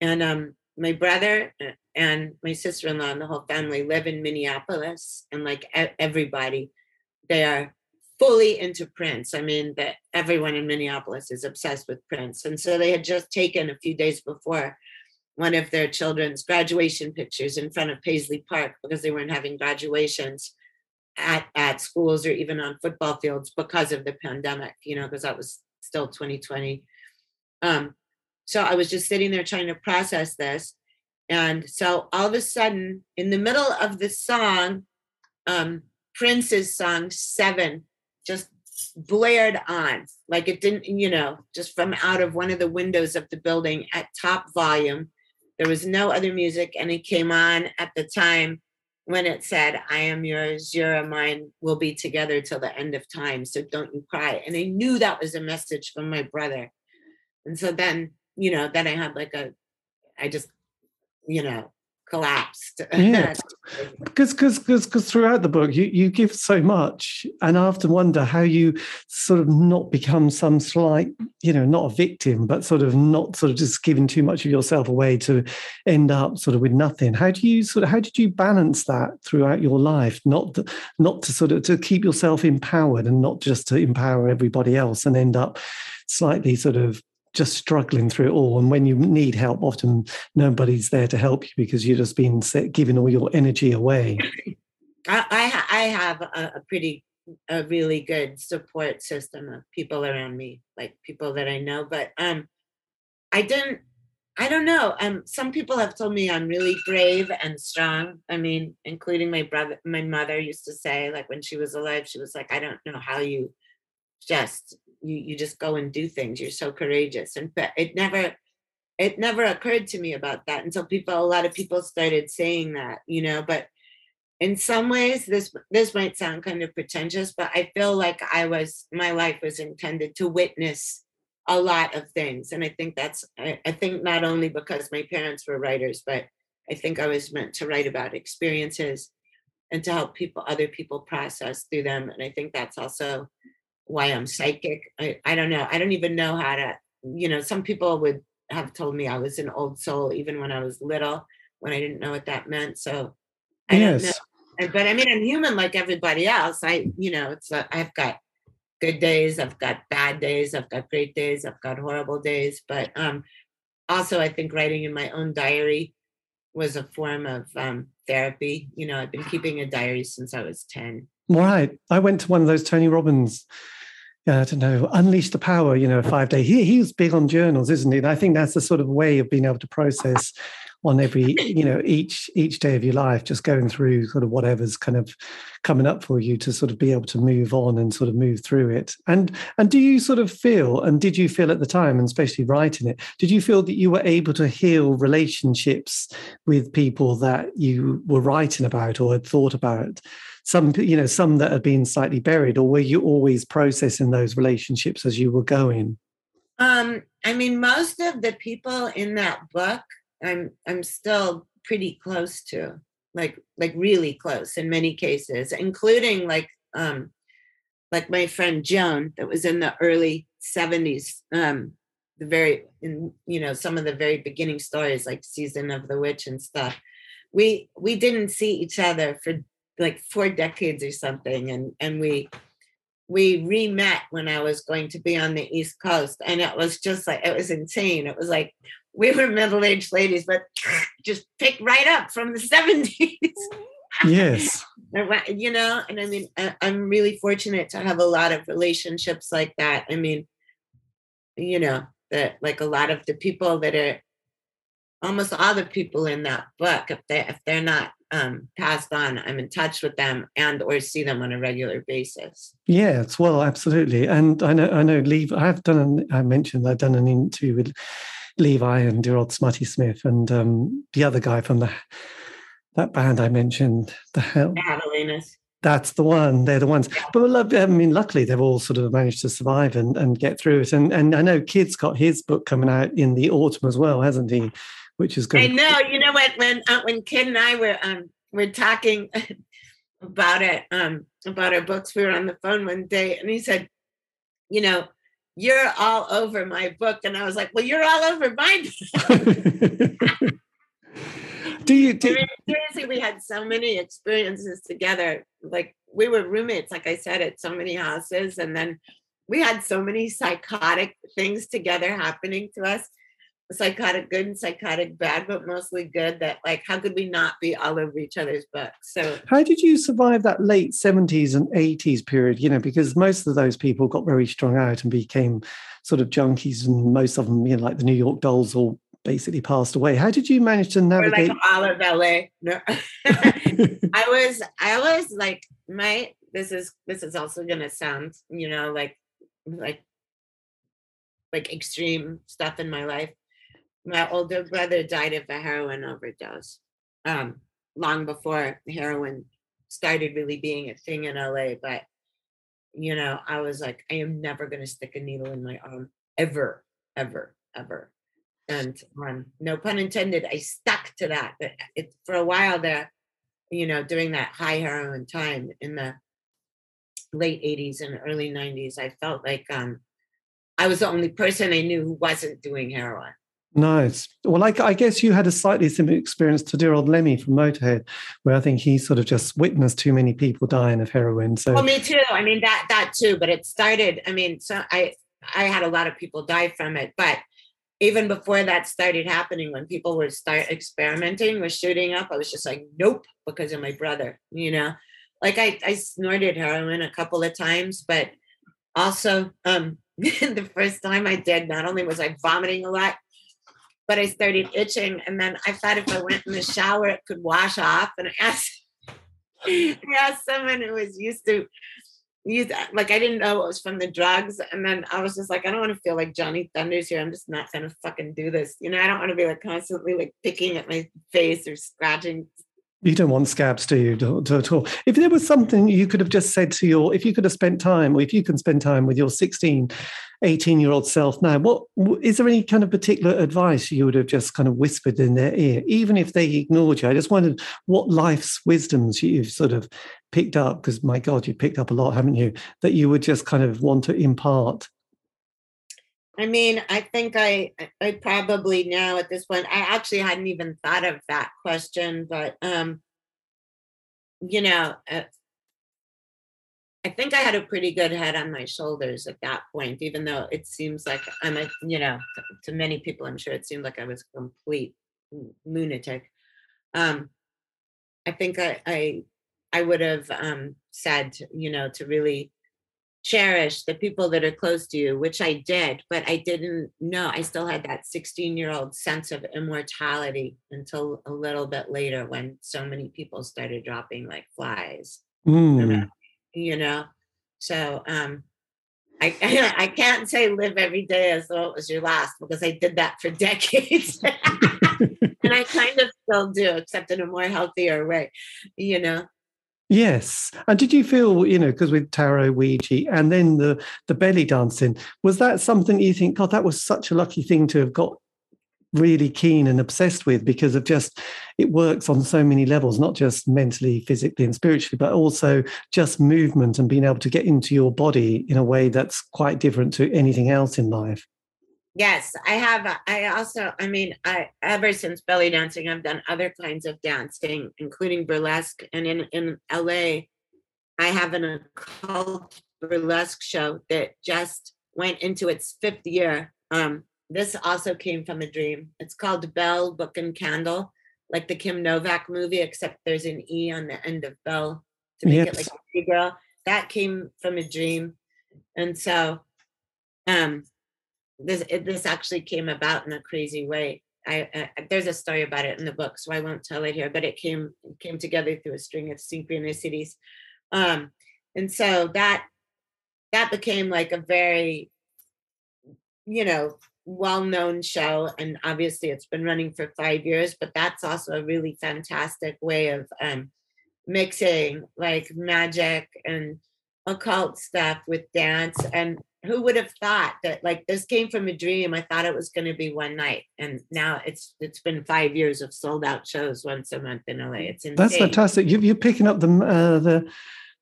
And um, my brother uh, and my sister in law and the whole family live in Minneapolis. And like everybody, they are fully into Prince. I mean, that everyone in Minneapolis is obsessed with Prince. And so they had just taken a few days before one of their children's graduation pictures in front of Paisley Park because they weren't having graduations at, at schools or even on football fields because of the pandemic, you know, because that was still 2020. Um, so I was just sitting there trying to process this. And so all of a sudden, in the middle of the song, um, Prince's song Seven just blared on like it didn't you know just from out of one of the windows of the building at top volume. There was no other music and it came on at the time when it said i am yours you're mine we'll be together till the end of time so don't you cry. And i knew that was a message from my brother. And so then you know then i had like a i just you know collapsed. Yes, because because because throughout the book you you give so much, and I often wonder how you sort of not become some slight, you know, not a victim, but sort of not sort of just giving too much of yourself away to end up sort of with nothing. How do you sort of how did you balance that throughout your life? Not to, not to sort of to keep yourself empowered and not just to empower everybody else and end up slightly sort of just struggling through it all. And when you need help, often nobody's there to help you because you've just been giving all your energy away. I, I, have a, a, pretty, a really good support system of people around me, like people that I know. But um, I didn't. I don't know. Um, some people have told me I'm really brave and strong. I mean, including my brother, my mother used to say, like when she was alive, she was like, "I don't know how you just you you just go and do things you're so courageous and but it never it never occurred to me about that until people a lot of people started saying that you know but in some ways this this might sound kind of pretentious but i feel like i was my life was intended to witness a lot of things and i think that's I, I think not only because my parents were writers but i think i was meant to write about experiences and to help people other people process through them and i think that's also why I'm psychic. I, I don't know. I don't even know how to, you know, some people would have told me I was an old soul even when I was little, when I didn't know what that meant. So I yes. don't know. But I mean, I'm human like everybody else. I, you know, it's a, I've got good days, I've got bad days, I've got great days, I've got horrible days. But um, also, I think writing in my own diary was a form of um, therapy. You know, I've been keeping a diary since I was 10. Right. I went to one of those Tony Robbins I don't know, unleash the power, you know, five day. He, he was big on journals, isn't he? And I think that's the sort of way of being able to process on every, you know, each each day of your life, just going through sort of whatever's kind of coming up for you to sort of be able to move on and sort of move through it. And and do you sort of feel, and did you feel at the time, and especially writing it, did you feel that you were able to heal relationships with people that you were writing about or had thought about? some you know some that have been slightly buried or were you always processing those relationships as you were going um i mean most of the people in that book i'm i'm still pretty close to like like really close in many cases including like um like my friend joan that was in the early 70s um the very in you know some of the very beginning stories like season of the witch and stuff we we didn't see each other for like four decades or something and and we we re-met when I was going to be on the East Coast. And it was just like it was insane. It was like we were middle-aged ladies, but just picked right up from the 70s. Yes. you know, and I mean, I'm really fortunate to have a lot of relationships like that. I mean, you know, that like a lot of the people that are almost all the people in that book, if they if they're not um, passed on, I'm in touch with them and or see them on a regular basis. Yes, well, absolutely. And I know I know Levi. I've done. An, I mentioned I've done an interview with Levi and dear old Smutty Smith and um, the other guy from the that band I mentioned. The hell. Catalinas. That's the one. They're the ones. But I mean, luckily they've all sort of managed to survive and, and get through it. And and I know Kid's got his book coming out in the autumn as well, hasn't he? which is good. I know. You know what? When uh, when Kid and I were um were talking about it um about our books, we were on the phone one day, and he said, "You know, you're all over my book," and I was like, "Well, you're all over mine. do you? Do- I mean, seriously, we had so many experiences together. Like we were roommates, like I said, at so many houses, and then we had so many psychotic things together happening to us psychotic good and psychotic bad, but mostly good. That like, how could we not be all over each other's books? So, how did you survive that late seventies and eighties period? You know, because most of those people got very strung out and became sort of junkies, and most of them, you know, like the New York Dolls, all basically passed away. How did you manage to navigate? Or like all of LA. No, I was, I was like, my. This is this is also gonna sound, you know, like like like extreme stuff in my life my older brother died of a heroin overdose um, long before heroin started really being a thing in LA. But, you know, I was like, I am never going to stick a needle in my arm ever, ever, ever. And um, no pun intended, I stuck to that. But it, for a while there, you know, during that high heroin time in the late 80s and early 90s, I felt like um, I was the only person I knew who wasn't doing heroin. Nice. Well, I, I, guess you had a slightly similar experience to dear old Lemmy from Motorhead, where I think he sort of just witnessed too many people dying of heroin. So, well, me too. I mean that that too. But it started. I mean, so I I had a lot of people die from it, but even before that started happening, when people were start experimenting with shooting up, I was just like, nope, because of my brother. You know, like I I snorted heroin a couple of times, but also um the first time I did, not only was I vomiting a lot but I started itching. And then I thought if I went in the shower, it could wash off. And I asked, I asked someone who was used to use that. like I didn't know it was from the drugs. And then I was just like, I don't want to feel like Johnny Thunders here. I'm just not gonna fucking do this. You know, I don't want to be like constantly like picking at my face or scratching you don't want scabs, do you, to, to, at all? If there was something you could have just said to your, if you could have spent time, or if you can spend time with your 16, 18 year old self now, what is there any kind of particular advice you would have just kind of whispered in their ear, even if they ignored you? I just wondered what life's wisdoms you've sort of picked up, because my God, you've picked up a lot, haven't you? That you would just kind of want to impart I mean, I think I I probably now at this point I actually hadn't even thought of that question, but um you know, uh, I think I had a pretty good head on my shoulders at that point, even though it seems like I'm a, you know, to many people, I'm sure it seemed like I was a complete lunatic. Um, I think I, I, I would have um, said, you know, to really cherish the people that are close to you, which I did, but I didn't know. I still had that 16 year old sense of immortality until a little bit later when so many people started dropping like flies. Mm. You know, so um, I I can't say live every day as though it was your last because I did that for decades. and I kind of still do, except in a more healthier way, you know. Yes. And did you feel, you know, because with tarot, Ouija, and then the the belly dancing, was that something you think, God, that was such a lucky thing to have got really keen and obsessed with because of just it works on so many levels, not just mentally, physically, and spiritually, but also just movement and being able to get into your body in a way that's quite different to anything else in life. Yes, I have. I also, I mean, I ever since belly dancing, I've done other kinds of dancing, including burlesque. And in in LA, I have an occult burlesque show that just went into its fifth year. Um, this also came from a dream. It's called Bell Book and Candle, like the Kim Novak movie, except there's an E on the end of Bell to make yes. it like a girl. That came from a dream, and so um this it, this actually came about in a crazy way. I, I, there's a story about it in the book, so I won't tell it here. But it came came together through a string of synchronicities, um, and so that that became like a very, you know, well-known show. And obviously, it's been running for five years. But that's also a really fantastic way of um, mixing like magic and occult stuff with dance and who would have thought that like this came from a dream i thought it was going to be one night and now it's it's been five years of sold out shows once a month in la it's insane. that's fantastic you, you're picking up the uh, the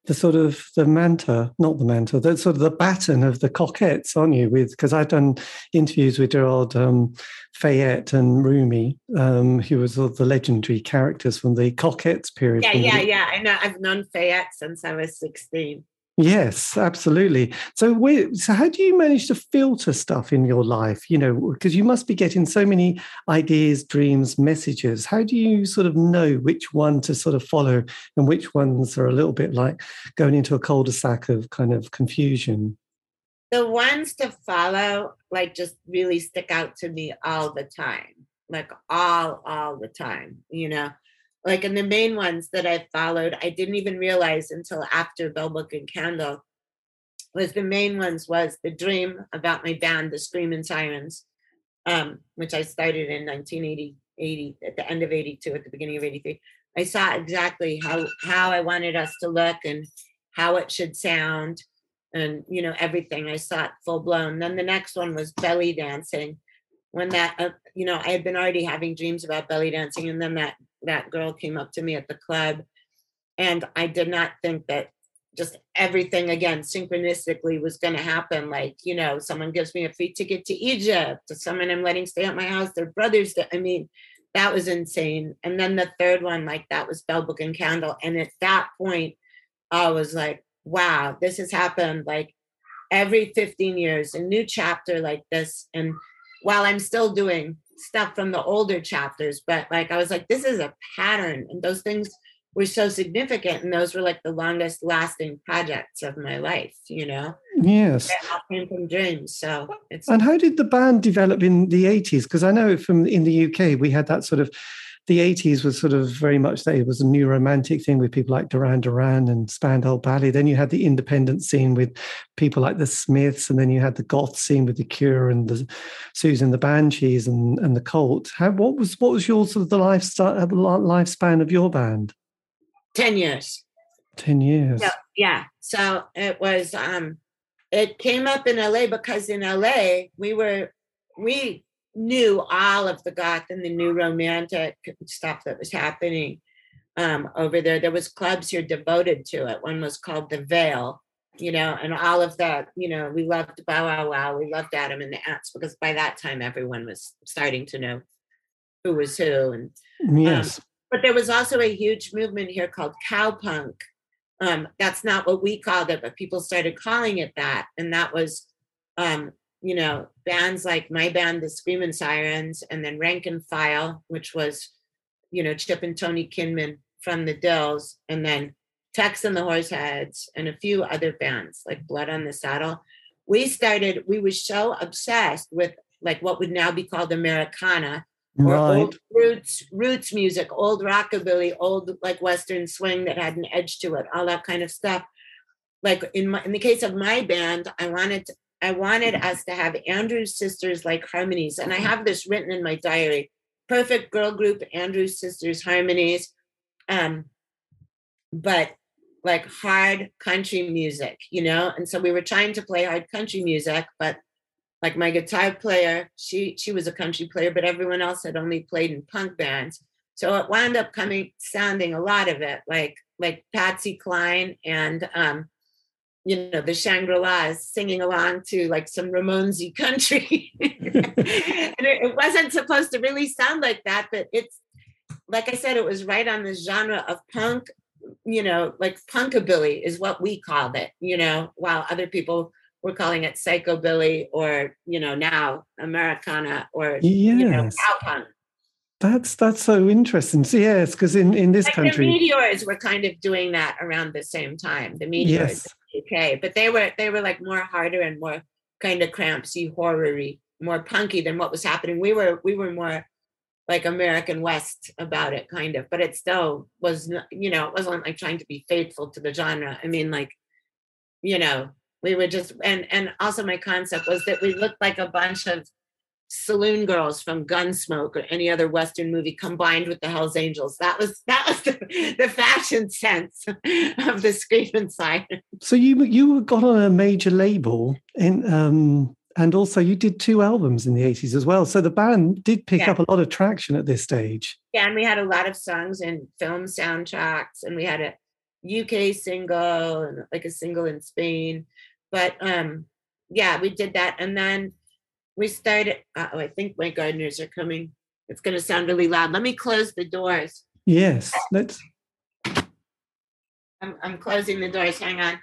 the sort of the manta, not the manta, the sort of the baton of the Cockettes, aren't you? With because I've done interviews with Gerard um, Fayette and Rumi, um, who was the legendary characters from the Cockettes period. Yeah, yeah, the, yeah. I know. I've known Fayette since I was sixteen. Yes, absolutely. So, so how do you manage to filter stuff in your life? You know, because you must be getting so many ideas, dreams, messages. How do you sort of know which one to sort of follow and which ones are a little bit like going into a cul-de-sac of kind of confusion? The ones to follow, like, just really stick out to me all the time, like all, all the time. You know, like in the main ones that I followed, I didn't even realize until after Bell Book and Candle was the main ones was the dream about my band, the Screamin' Sirens, um, which I started in 1980, 80, at the end of 82, at the beginning of 83. I saw exactly how how I wanted us to look and how it should sound and you know everything. I saw it full blown. Then the next one was belly dancing. When that uh, you know I had been already having dreams about belly dancing, and then that that girl came up to me at the club and i did not think that just everything again synchronistically was going to happen like you know someone gives me a free ticket to egypt someone i'm letting stay at my house their brothers i mean that was insane. And then the third one like that was bell book and candle and at that point i was like wow this has happened like every 15 years a new chapter like this and while i'm still doing stuff from the older chapters, but like I was like, this is a pattern. And those things were so significant. And those were like the longest lasting projects of my life, you know? Yes. They all came from dreams. So it's. And how did the band develop in the 80s? Because I know from in the UK, we had that sort of the 80s was sort of very much that it was a new romantic thing with people like Duran Duran and Spandau Ballet. Then you had the independent scene with people like the Smiths, and then you had the goth scene with the Cure and the Siouxsie the Banshees and, and the Cult. How, what was what was your sort of the lifestyle uh, lifespan of your band? Ten years. Ten years. So, yeah. So it was um it came up in LA because in LA we were we knew all of the goth and the new romantic stuff that was happening um, over there. There was clubs here devoted to it. One was called the Veil, you know, and all of that. You know, we loved Bow Wow Wow. We loved Adam and the Ants because by that time everyone was starting to know who was who. And yes. Um, but there was also a huge movement here called cowpunk. Um, that's not what we called it, but people started calling it that, and that was, um, you know, bands like my band, the Screamin' Sirens, and then Rank and File, which was, you know, Chip and Tony Kinman from the Dils, and then Tex and the Horseheads, and a few other bands like Blood on the Saddle. We started. We were so obsessed with like what would now be called Americana, or Right. old roots roots music, old rockabilly, old like western swing that had an edge to it, all that kind of stuff. Like in my in the case of my band, I wanted to, I wanted us to have Andrews sisters like harmonies, and I have this written in my diary. Perfect girl group, Andrews sisters harmonies, um, but like hard country music, you know. And so we were trying to play hard country music, but like my guitar player she she was a country player but everyone else had only played in punk bands so it wound up coming sounding a lot of it like like patsy cline and um you know the shangri-las singing along to like some ramonesy country and it, wasn't supposed to really sound like that but it's like i said it was right on the genre of punk you know like punkabilly is what we called it you know while other people we're calling it psychobilly or you know now americana or you know Yes. cowpunk That's that's so interesting. So yes, because in in this like the meteors were kind of doing that around the same time the meteors yes, okay but they were they were like more harder and more kind of crampsy horror-y more punky than what was happening. We were we were more like american west about it kind of but it still was you know it wasn't like trying to be faithful to the genre. I mean like you know we were just and and also my concept was that we looked like a bunch of saloon girls from gunsmoke or any other western movie combined with the hells angels that was that was the, the fashion sense of the Screamin' Siren So you you got on a major label in um and also you did two albums in the 80s as well. So the band did pick Yeah. up a lot of traction at this stage. Yeah, and we had a lot of songs in film soundtracks, and we had a UK single and like a single in Spain. But um, yeah, we did that, and then we started. Oh, I think my gardeners are coming. It's going to sound really loud. Let me close the doors. Yes, let's. I'm, I'm closing the doors. Hang on.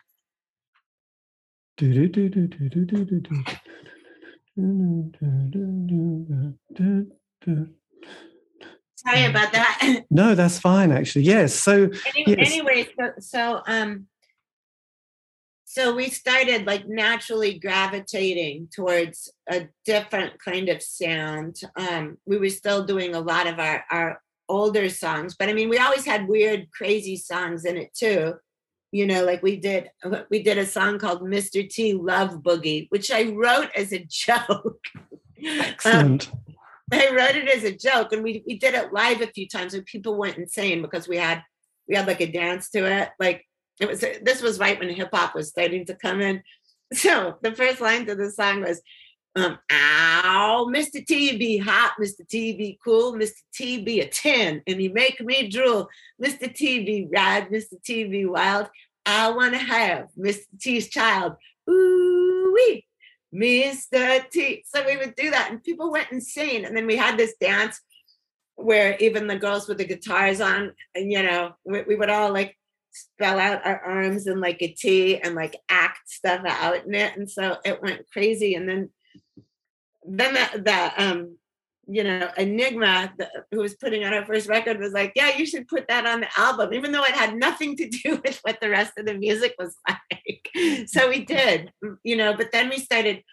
Sorry about that. No, that's fine. Actually, yes. So anyway, yes. anyway so, so um, so we started like naturally gravitating towards a different kind of sound. Um, we were still doing a lot of our our older songs, but I mean, we always had weird, crazy songs in it too. You know, like we did we did a song called Mr. T Love Boogie, which I wrote as a joke. Um, excellent. I wrote it as a joke, and we we did it live a few times, and people went insane because we had we had like a dance to it. Like it was this was right when hip hop was starting to come in. So the first line to the song was, um, "Ow, Mr. T be hot, Mr. T be cool, Mr. T be a ten, and he make me drool. Mr. T be rad, Mr. T be wild. I wanna have Mr. T's child. Ooh wee." Mr. T. So we would do that, and people went insane. And then we had this dance where even the girls with the guitars on, and you know, we, we would all like spell out our arms in like a T and like act stuff out in it. And so it went crazy. And then, then that the um, you know, Enigma, the, who was putting out our first record, was like, "Yeah, you should put that on the album," even though it had nothing to do with what the rest of the music was like. so we did, you know. But then we started,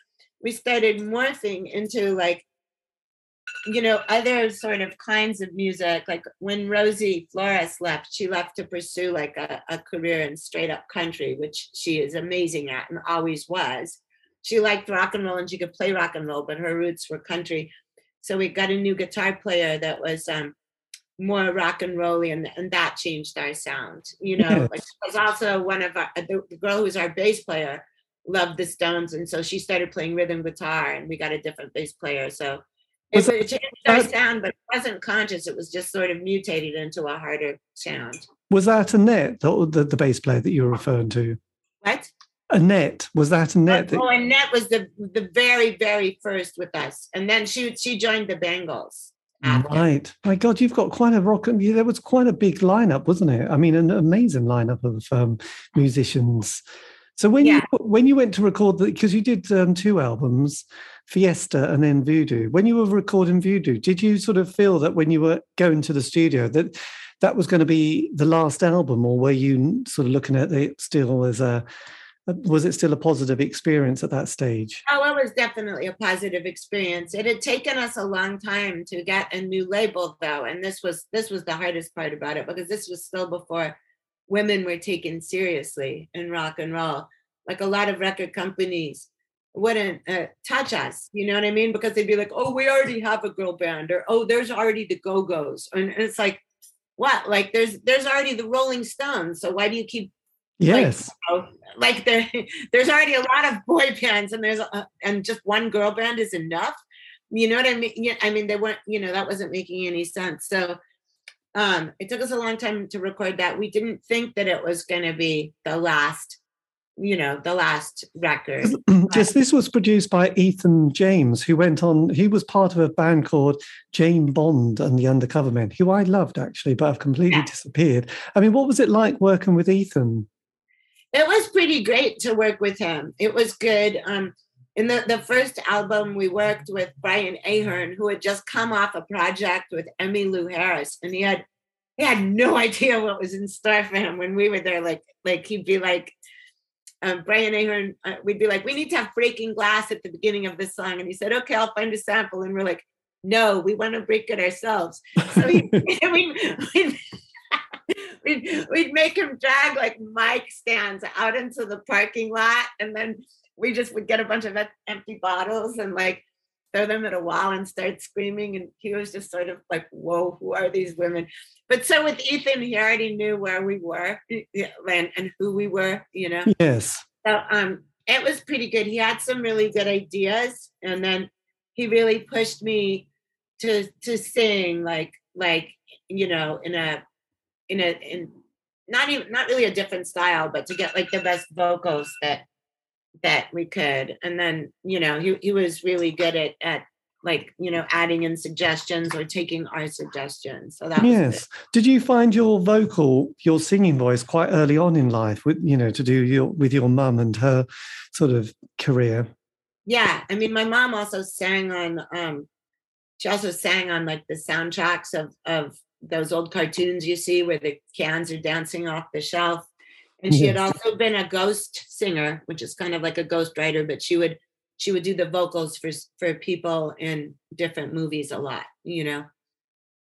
we started morphing into like, you know, other sort of kinds of music. Like when Rosie Flores left, she left to pursue like a, a career in straight up country, which she is amazing at and always was. She liked rock and roll and she could play rock and roll, but her roots were country so we got a new guitar player that was um, more rock and rolly and, and that changed our sound you know Yes. like was also one of our the, the girl who's our bass player loved the stones and so she started playing rhythm guitar and we got a different bass player so it, Was it changed our sound but it wasn't conscious it was just sort of mutated into a harder sound Was that Annette, the, the, the bass player that you were referring to? what Annette, was that Annette? that- oh annette was the the very very first with us and then she she joined the bangles after. Right. My God, you've got quite a rock. yeah, There was quite a big lineup, wasn't it? I mean, an amazing lineup of um, musicians. So when Yeah. you when you went to record the because you did um, two albums, Fiesta and then Voodoo. When you were recording Voodoo, did you sort of feel that when you were going to the studio that that was going to be the last album, or were you sort of looking at it still as a was it still a positive experience at that stage? Oh, it was definitely a positive experience. It had taken us a long time to get a new label though, and this was this was the hardest part about it because this was still before women were taken seriously in rock and roll. Like a lot of record companies wouldn't uh, touch us, you know what I mean? Because they'd be like, "Oh, we already have a girl band," or "Oh, there's already the Go Go's," and it's like, what? Like there's there's already the Rolling Stones, so why do you keep Yes. know, like there there's already a lot of boy bands and there's a, and just one girl band is enough you know what i mean i mean they weren't you know that wasn't making any sense so um it took us a long time to record that we didn't think that it was going to be the last you know the last record Just this was produced by Ethan James, who went on. He was part of a band called Jane Bond and the Undercover Men, who I loved actually, but have completely Yeah. disappeared. I mean, what was it like working with Ethan? it was pretty great to work with him it was good um in the, the first album we worked with brian ahern who had just come off a project with emmy lou harris and he had he had no idea what was in store for him when we were there like like he'd be like um, Brian Ahern, uh, we'd be like, we need to have breaking glass at the beginning of this song. And he said, okay, I'll find a sample. And we're like, no, we want to break it ourselves. So he, we'd, we'd, we'd, we'd make him drag like mic stands out into the parking lot. And then we just would get a bunch of empty bottles and like throw them at a wall and start screaming. And he was just sort of like, whoa, who are these women? But so with Ethan, he already knew where we were and, and who we were, you know. Yes. So um, it was pretty good. He had some really good ideas, and then he really pushed me to to sing like like you know in a in a in not even not really a different style, but to get like the best vocals that that we could. And then you know he he was really good at at like you know adding in suggestions or taking our suggestions. So that was. Yes. Did you find your vocal, your singing voice, quite early on in life, with you know, to do your with your mum and her sort of career? yeah i mean my mom also sang on um she also sang on like the soundtracks of of those old cartoons you see where the cans are dancing off the shelf and she had also been a ghost singer which is kind of like a ghost writer but she would she would do the vocals for for people in different movies a lot you know?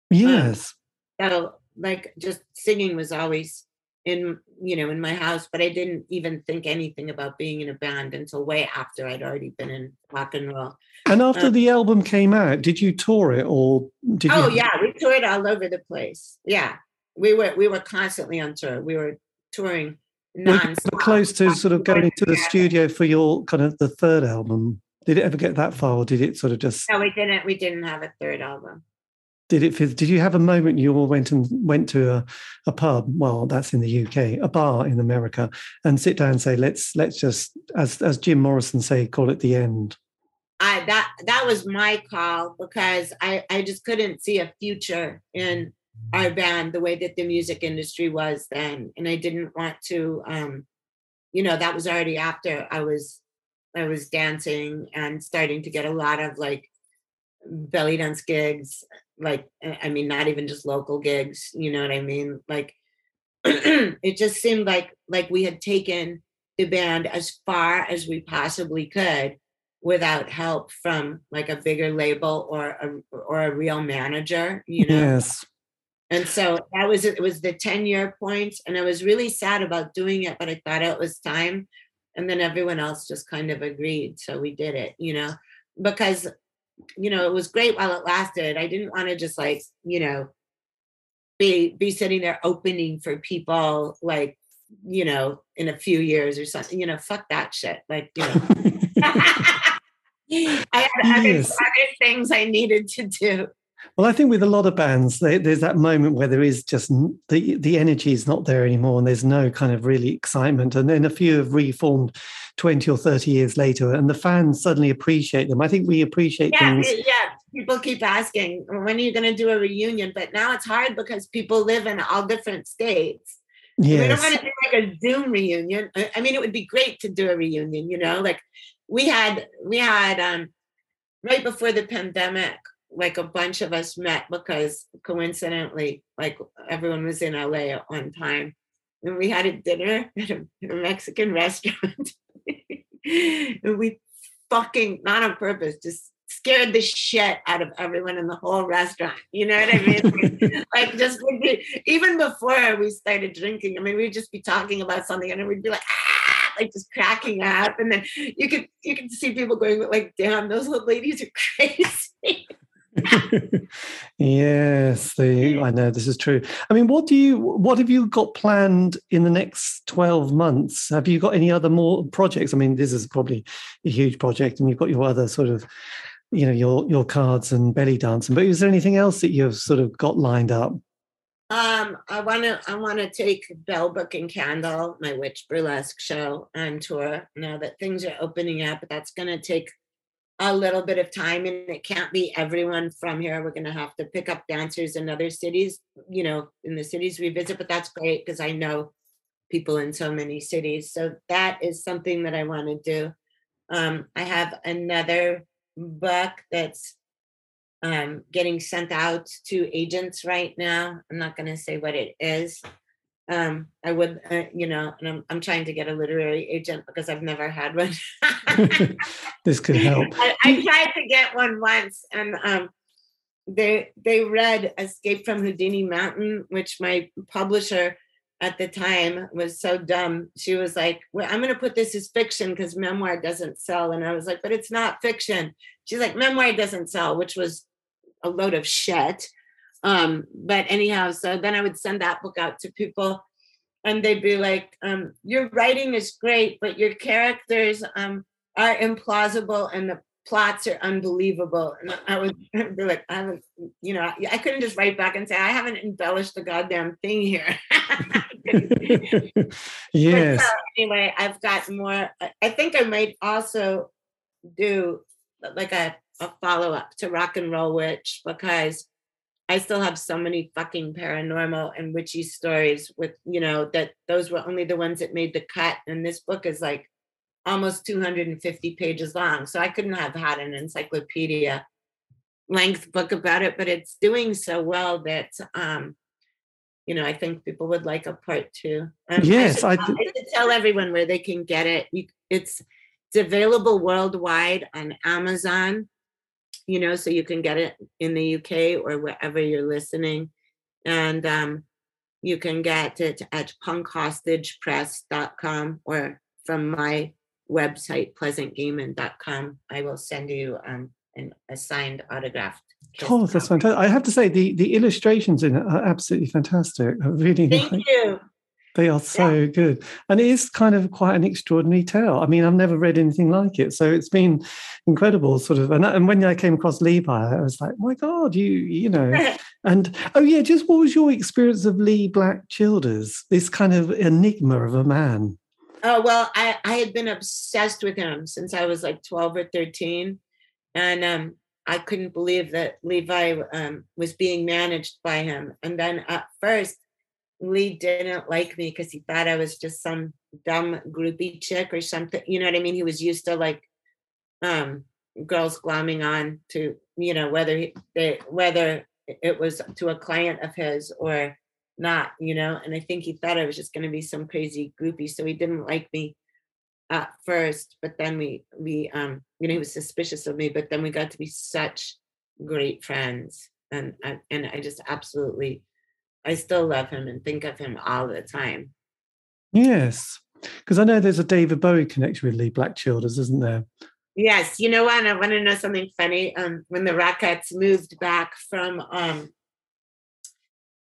Yes. so like just singing was always in you know in my house but i didn't even think anything about being in a band until way after i'd already been in rock and roll. And after uh, the album came out, did you tour it or did you? oh yeah we toured all over the place. Yeah. We were we were constantly on tour. We were touring Were you ever non close to sort of going into the studio for your kind of the third album? Did it ever get that far, or did it sort of just no we didn't we didn't have a third album did it? Did you have a moment you all went and went to a, a pub? Well, that's in the UK, a bar in America, and sit down and say, "Let's let's just," as as Jim Morrison say, call it the end. i that that was my call because i i just couldn't see a future in our band the way that the music industry was then and i didn't want to um you know that was already after i was i was dancing and starting to get a lot of like belly dance gigs like i mean not even just local gigs you know what i mean like it just seemed like like we had taken the band as far as we possibly could without help from like a bigger label or a or a real manager you know Yes. And so that was it was the 10 year point and i was really sad about doing it but i thought it was time and then everyone else just kind of agreed so we did it you know because you know it was great while it lasted i didn't want to just like you know be be sitting there opening for people like you know in a few years or something you know fuck that shit like you know I had other, Yes. other things I needed to do. Well, I think with a lot of bands, they, there's that moment where there is just the the energy is not there anymore, and there's no kind of really excitement. And then a few have reformed twenty or thirty years later, and the fans suddenly appreciate them. I think we appreciate yeah, things. Yeah, people keep asking when are you going to do a reunion, but now it's hard because people live in all different states. Yes. We don't want to do like a Zoom reunion. I mean, it would be great to do a reunion. You know, like we had we had um right before the pandemic like a bunch of us met because coincidentally, like everyone was in LA at one time. And we had a dinner at a, at a Mexican restaurant. and we fucking, not on purpose, just scared the shit out of everyone in the whole restaurant. You know what I mean? like just even before we started drinking, I mean, we'd just be talking about something and we'd be like, ah, like just cracking up. And then you could you could see people going like, damn, those old ladies are crazy. yes, the, I know this is true. I mean, what do you, what have you got planned in the next twelve months? Have you got any other more projects? I mean, this is probably a huge project, and you've got your other sort of, you know, your your cards and belly dancing. But is there anything else that you've sort of got lined up? Um, I want to I want to take Bell Book and Candle, my witch burlesque show, on tour. Now that things are opening up, that's going to take a little bit of time and it can't be everyone from here. We're going to have to pick up dancers in other cities you know in the cities we visit but that's great because i know people in so many cities. So that is something that i want to do. Um, i have another book that's um, getting sent out to agents right now. I'm not going to say what it is um i would uh, you know and I'm, I'm trying to get a literary agent because i've never had one. This could help. I, I, tried to get one once and um they they read escape from houdini mountain which my publisher at the time was so dumb. She was like well, i'm going to put this as fiction because memoir doesn't sell. And i was like but it's not fiction. She's like memoir doesn't sell which was a load of shit um, but anyhow, so then I would send that book out to people and they'd be like, um, your writing is great, but your characters um, are implausible and the plots are unbelievable. And I would be like, I haven't, you know, I couldn't just write back and say, I haven't embellished the goddamn thing here. yes. But, uh, anyway, I've got more. I think I might also do like a, a follow up to Rock and Roll Witch because I still have so many fucking paranormal and witchy stories with, you know, that those were only the ones that made the cut. And this book is like almost 250 pages long. So I couldn't have had an encyclopedia length book about it, but it's doing so well that, um, you know, I think people would like a part two. Um, yes, I should, I, I should tell everyone where they can get it. You, it's it's available worldwide on Amazon you know, so you can get it in the UK or wherever you're listening. And um, you can get it at punkhostagepress.com or from my website, pleasantgehman.com. I will send you um, an assigned autographed. Oh, that's fantastic! I have to say the the illustrations in it are absolutely fantastic. I really thank like, you. They are so yeah. good. And it is kind of quite an extraordinary tale. I mean, I've never read anything like it. So it's been incredible, sort of. And, and when I came across Levi, I was like, my God, you, you know. and oh, yeah, just what was your experience of Leee Black Childers, this kind of enigma of a man? Oh, well, I, I had been obsessed with him since I was like 12 or 13. And um, I couldn't believe that Levi um, was being managed by him. And then at first, Leee didn't like me because he thought I was just some dumb groupie chick or something. You know what I mean? He was used to like um girls glomming on to, you know, whether he, they, whether it was to a client of his or not, you know. And I think he thought I was just going to be some crazy groupie, so he didn't like me at first. But then we we um you know he was suspicious of me, but then we got to be such great friends, and and I just absolutely I still love him and think of him all the time. Yes, because I know there's a David Bowie connection with Leee Black Childers, isn't there? Yes, you know what? I want to know something funny. Um, when the Rockats moved back from um,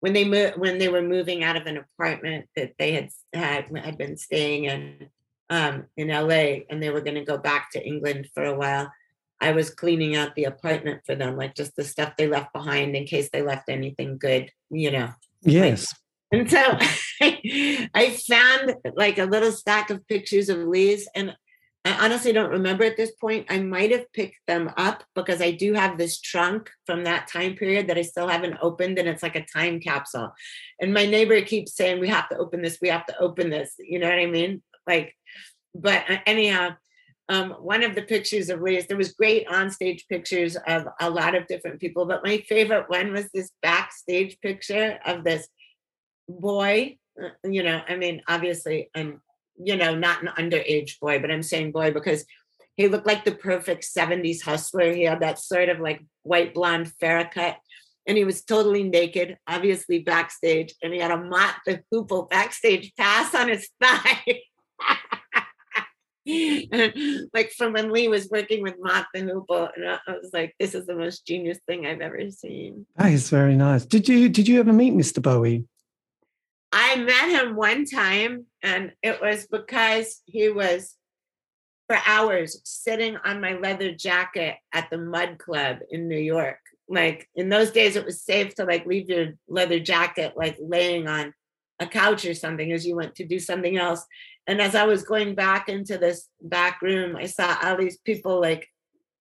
when they moved when they were moving out of an apartment that they had had had been staying in um, in LA, and they were going to go back to England for a while. I was cleaning out the apartment for them, like just the stuff they left behind in case they left anything good, you know. Yes. And so I found like a little stack of pictures of Leee's, and I honestly don't remember at this point. I might have picked them up because I do have this trunk from that time period that I still haven't opened, and it's like a time capsule. And my neighbor keeps saying, We have to open this, we have to open this. You know what I mean? Like, but uh, anyhow, um, one of the pictures of Leee's, there was great onstage pictures of a lot of different people, but my favorite one was this backstage picture of this boy. Uh, you know, I mean, obviously, I'm, you know, not an underage boy, but I'm saying boy because he looked like the perfect 70s hustler. He had that sort of like white blonde Farrah cut. And he was totally naked, obviously backstage, and he had a Mott the Hoople backstage pass on his thigh. like from when Leee was working with Mott the Hoople, and I was like, "This is the most genius thing I've ever seen." That is very nice. Did you did you ever meet Mr. Bowie? I met him one time, and it was because he was for hours sitting on my leather jacket at the Mud Club in New York. Like in those days, it was safe to like leave your leather jacket like laying on a couch or something as you went to do something else. And as I was going back into this back room, I saw all these people like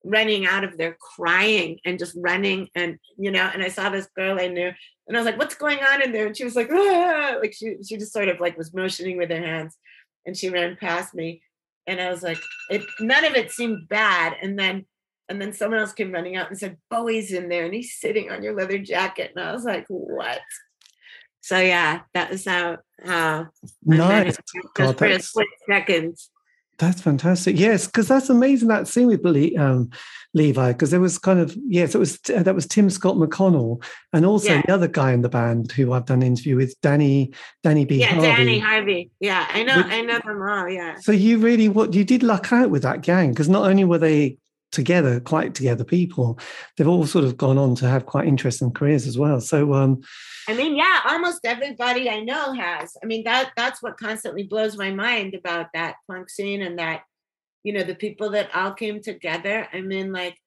running out of there crying and just running and you know and i saw this girl i knew and i was like what's going on in there and she was like ah! like she she just sort of like was motioning with her hands and she ran past me and i was like it none of it seemed bad and then and then someone else came running out and said bowie's in there and he's sitting on your leather jacket and i was like what so yeah that was how how nice God, for a split second that's fantastic. Yes, because that's amazing that scene with Le- um, Levi. Because there was kind of yes, it was uh, that was Tim Scott McConnell, and also yeah. the other guy in the band who I've done an interview with, Danny Danny B. Yeah, Harvey. Danny Harvey. Yeah, I know, I know them all. Yeah. So you really what you did luck out with that gang because not only were they together, quite together people, they've all sort of gone on to have quite interesting careers as well. So um, I mean, yeah, almost everybody I know has. I mean, that that's what constantly blows my mind about that punk scene and that, you know, the people that all came together. I mean, like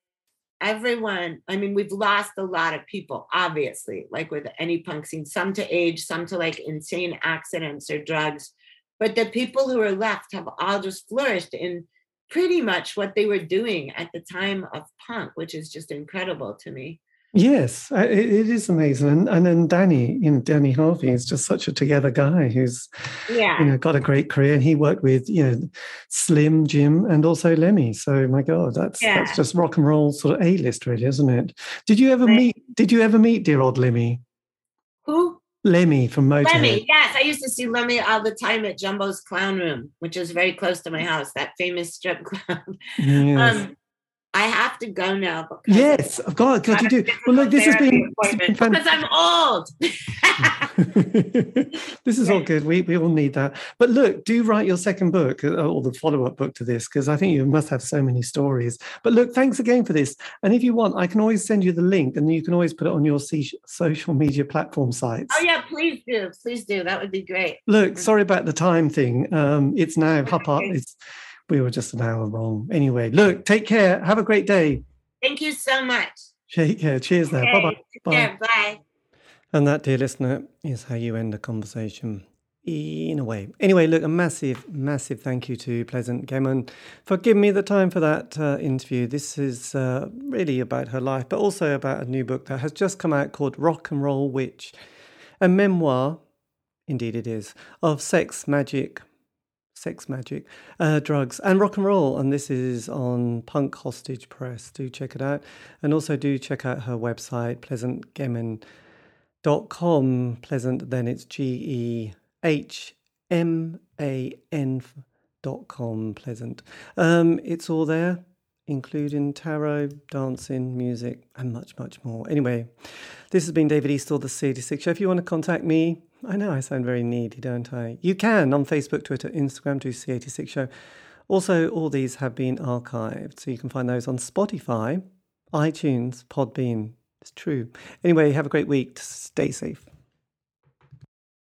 everyone, I mean, we've lost a lot of people, obviously, like with any punk scene, some to age, some to like insane accidents or drugs. But the people who are left have all just flourished in pretty much what they were doing at the time of punk, which is just incredible to me. Yes, it, is amazing, and and then Danny, you know, Danny Harvey is just such a together guy who's, yeah, you know, got a great career. And he worked with you know, Slim, Jim, and also Lemmy. So my God, that's yeah. that's just rock and roll sort of a list, really, isn't it? Did you ever right. meet? Did you ever meet dear old Lemmy? Who? Lemmy from Motorhead. Lemmy, yes, I used to see Lemmy all the time at Jumbo's Clown Room, which is very close to my house. That famous strip club. Yes. Um, I have to go now. Yes, of course. God, you do. Well, look, this has been, because I'm old. this is all good. We we all need that. But look, do write your second book uh, or the follow up book to this because I think you must have so many stories. But look, thanks again for this. And if you want, I can always send you the link, and you can always put it on your social media platform sites. Oh yeah, please do, please do. That would be great. Look, sorry about the time thing. Um, it's now half past. It's we were just an hour wrong. Anyway, look, take care. Have a great day. Thank you so much. Take care. Cheers okay. now. Bye-bye. Bye. Care. Bye. And that, dear listener, is how you end a conversation in a way. Anyway, look, a massive, massive thank you to Pleasant Gehman for giving me the time for that uh, interview. This is uh, really about her life, but also about a new book that has just come out called Rock and Roll Witch, a memoir, indeed it is, of sex, magic, sex magic, uh, drugs, and rock and roll. And this is on Punk Hostage Press. Do check it out. And also do check out her website, pleasantgehman.com. Pleasant, then it's G E H M A N dot com. Pleasant. Um, it's all there including tarot, dancing, music, and much, much more. Anyway, this has been David Eastall, the C86 Show. If you want to contact me, I know I sound very needy, don't I? You can on Facebook, Twitter, Instagram, do C86 Show. Also, all these have been archived, so you can find those on Spotify, iTunes, Podbean. It's true. Anyway, have a great week. Stay safe.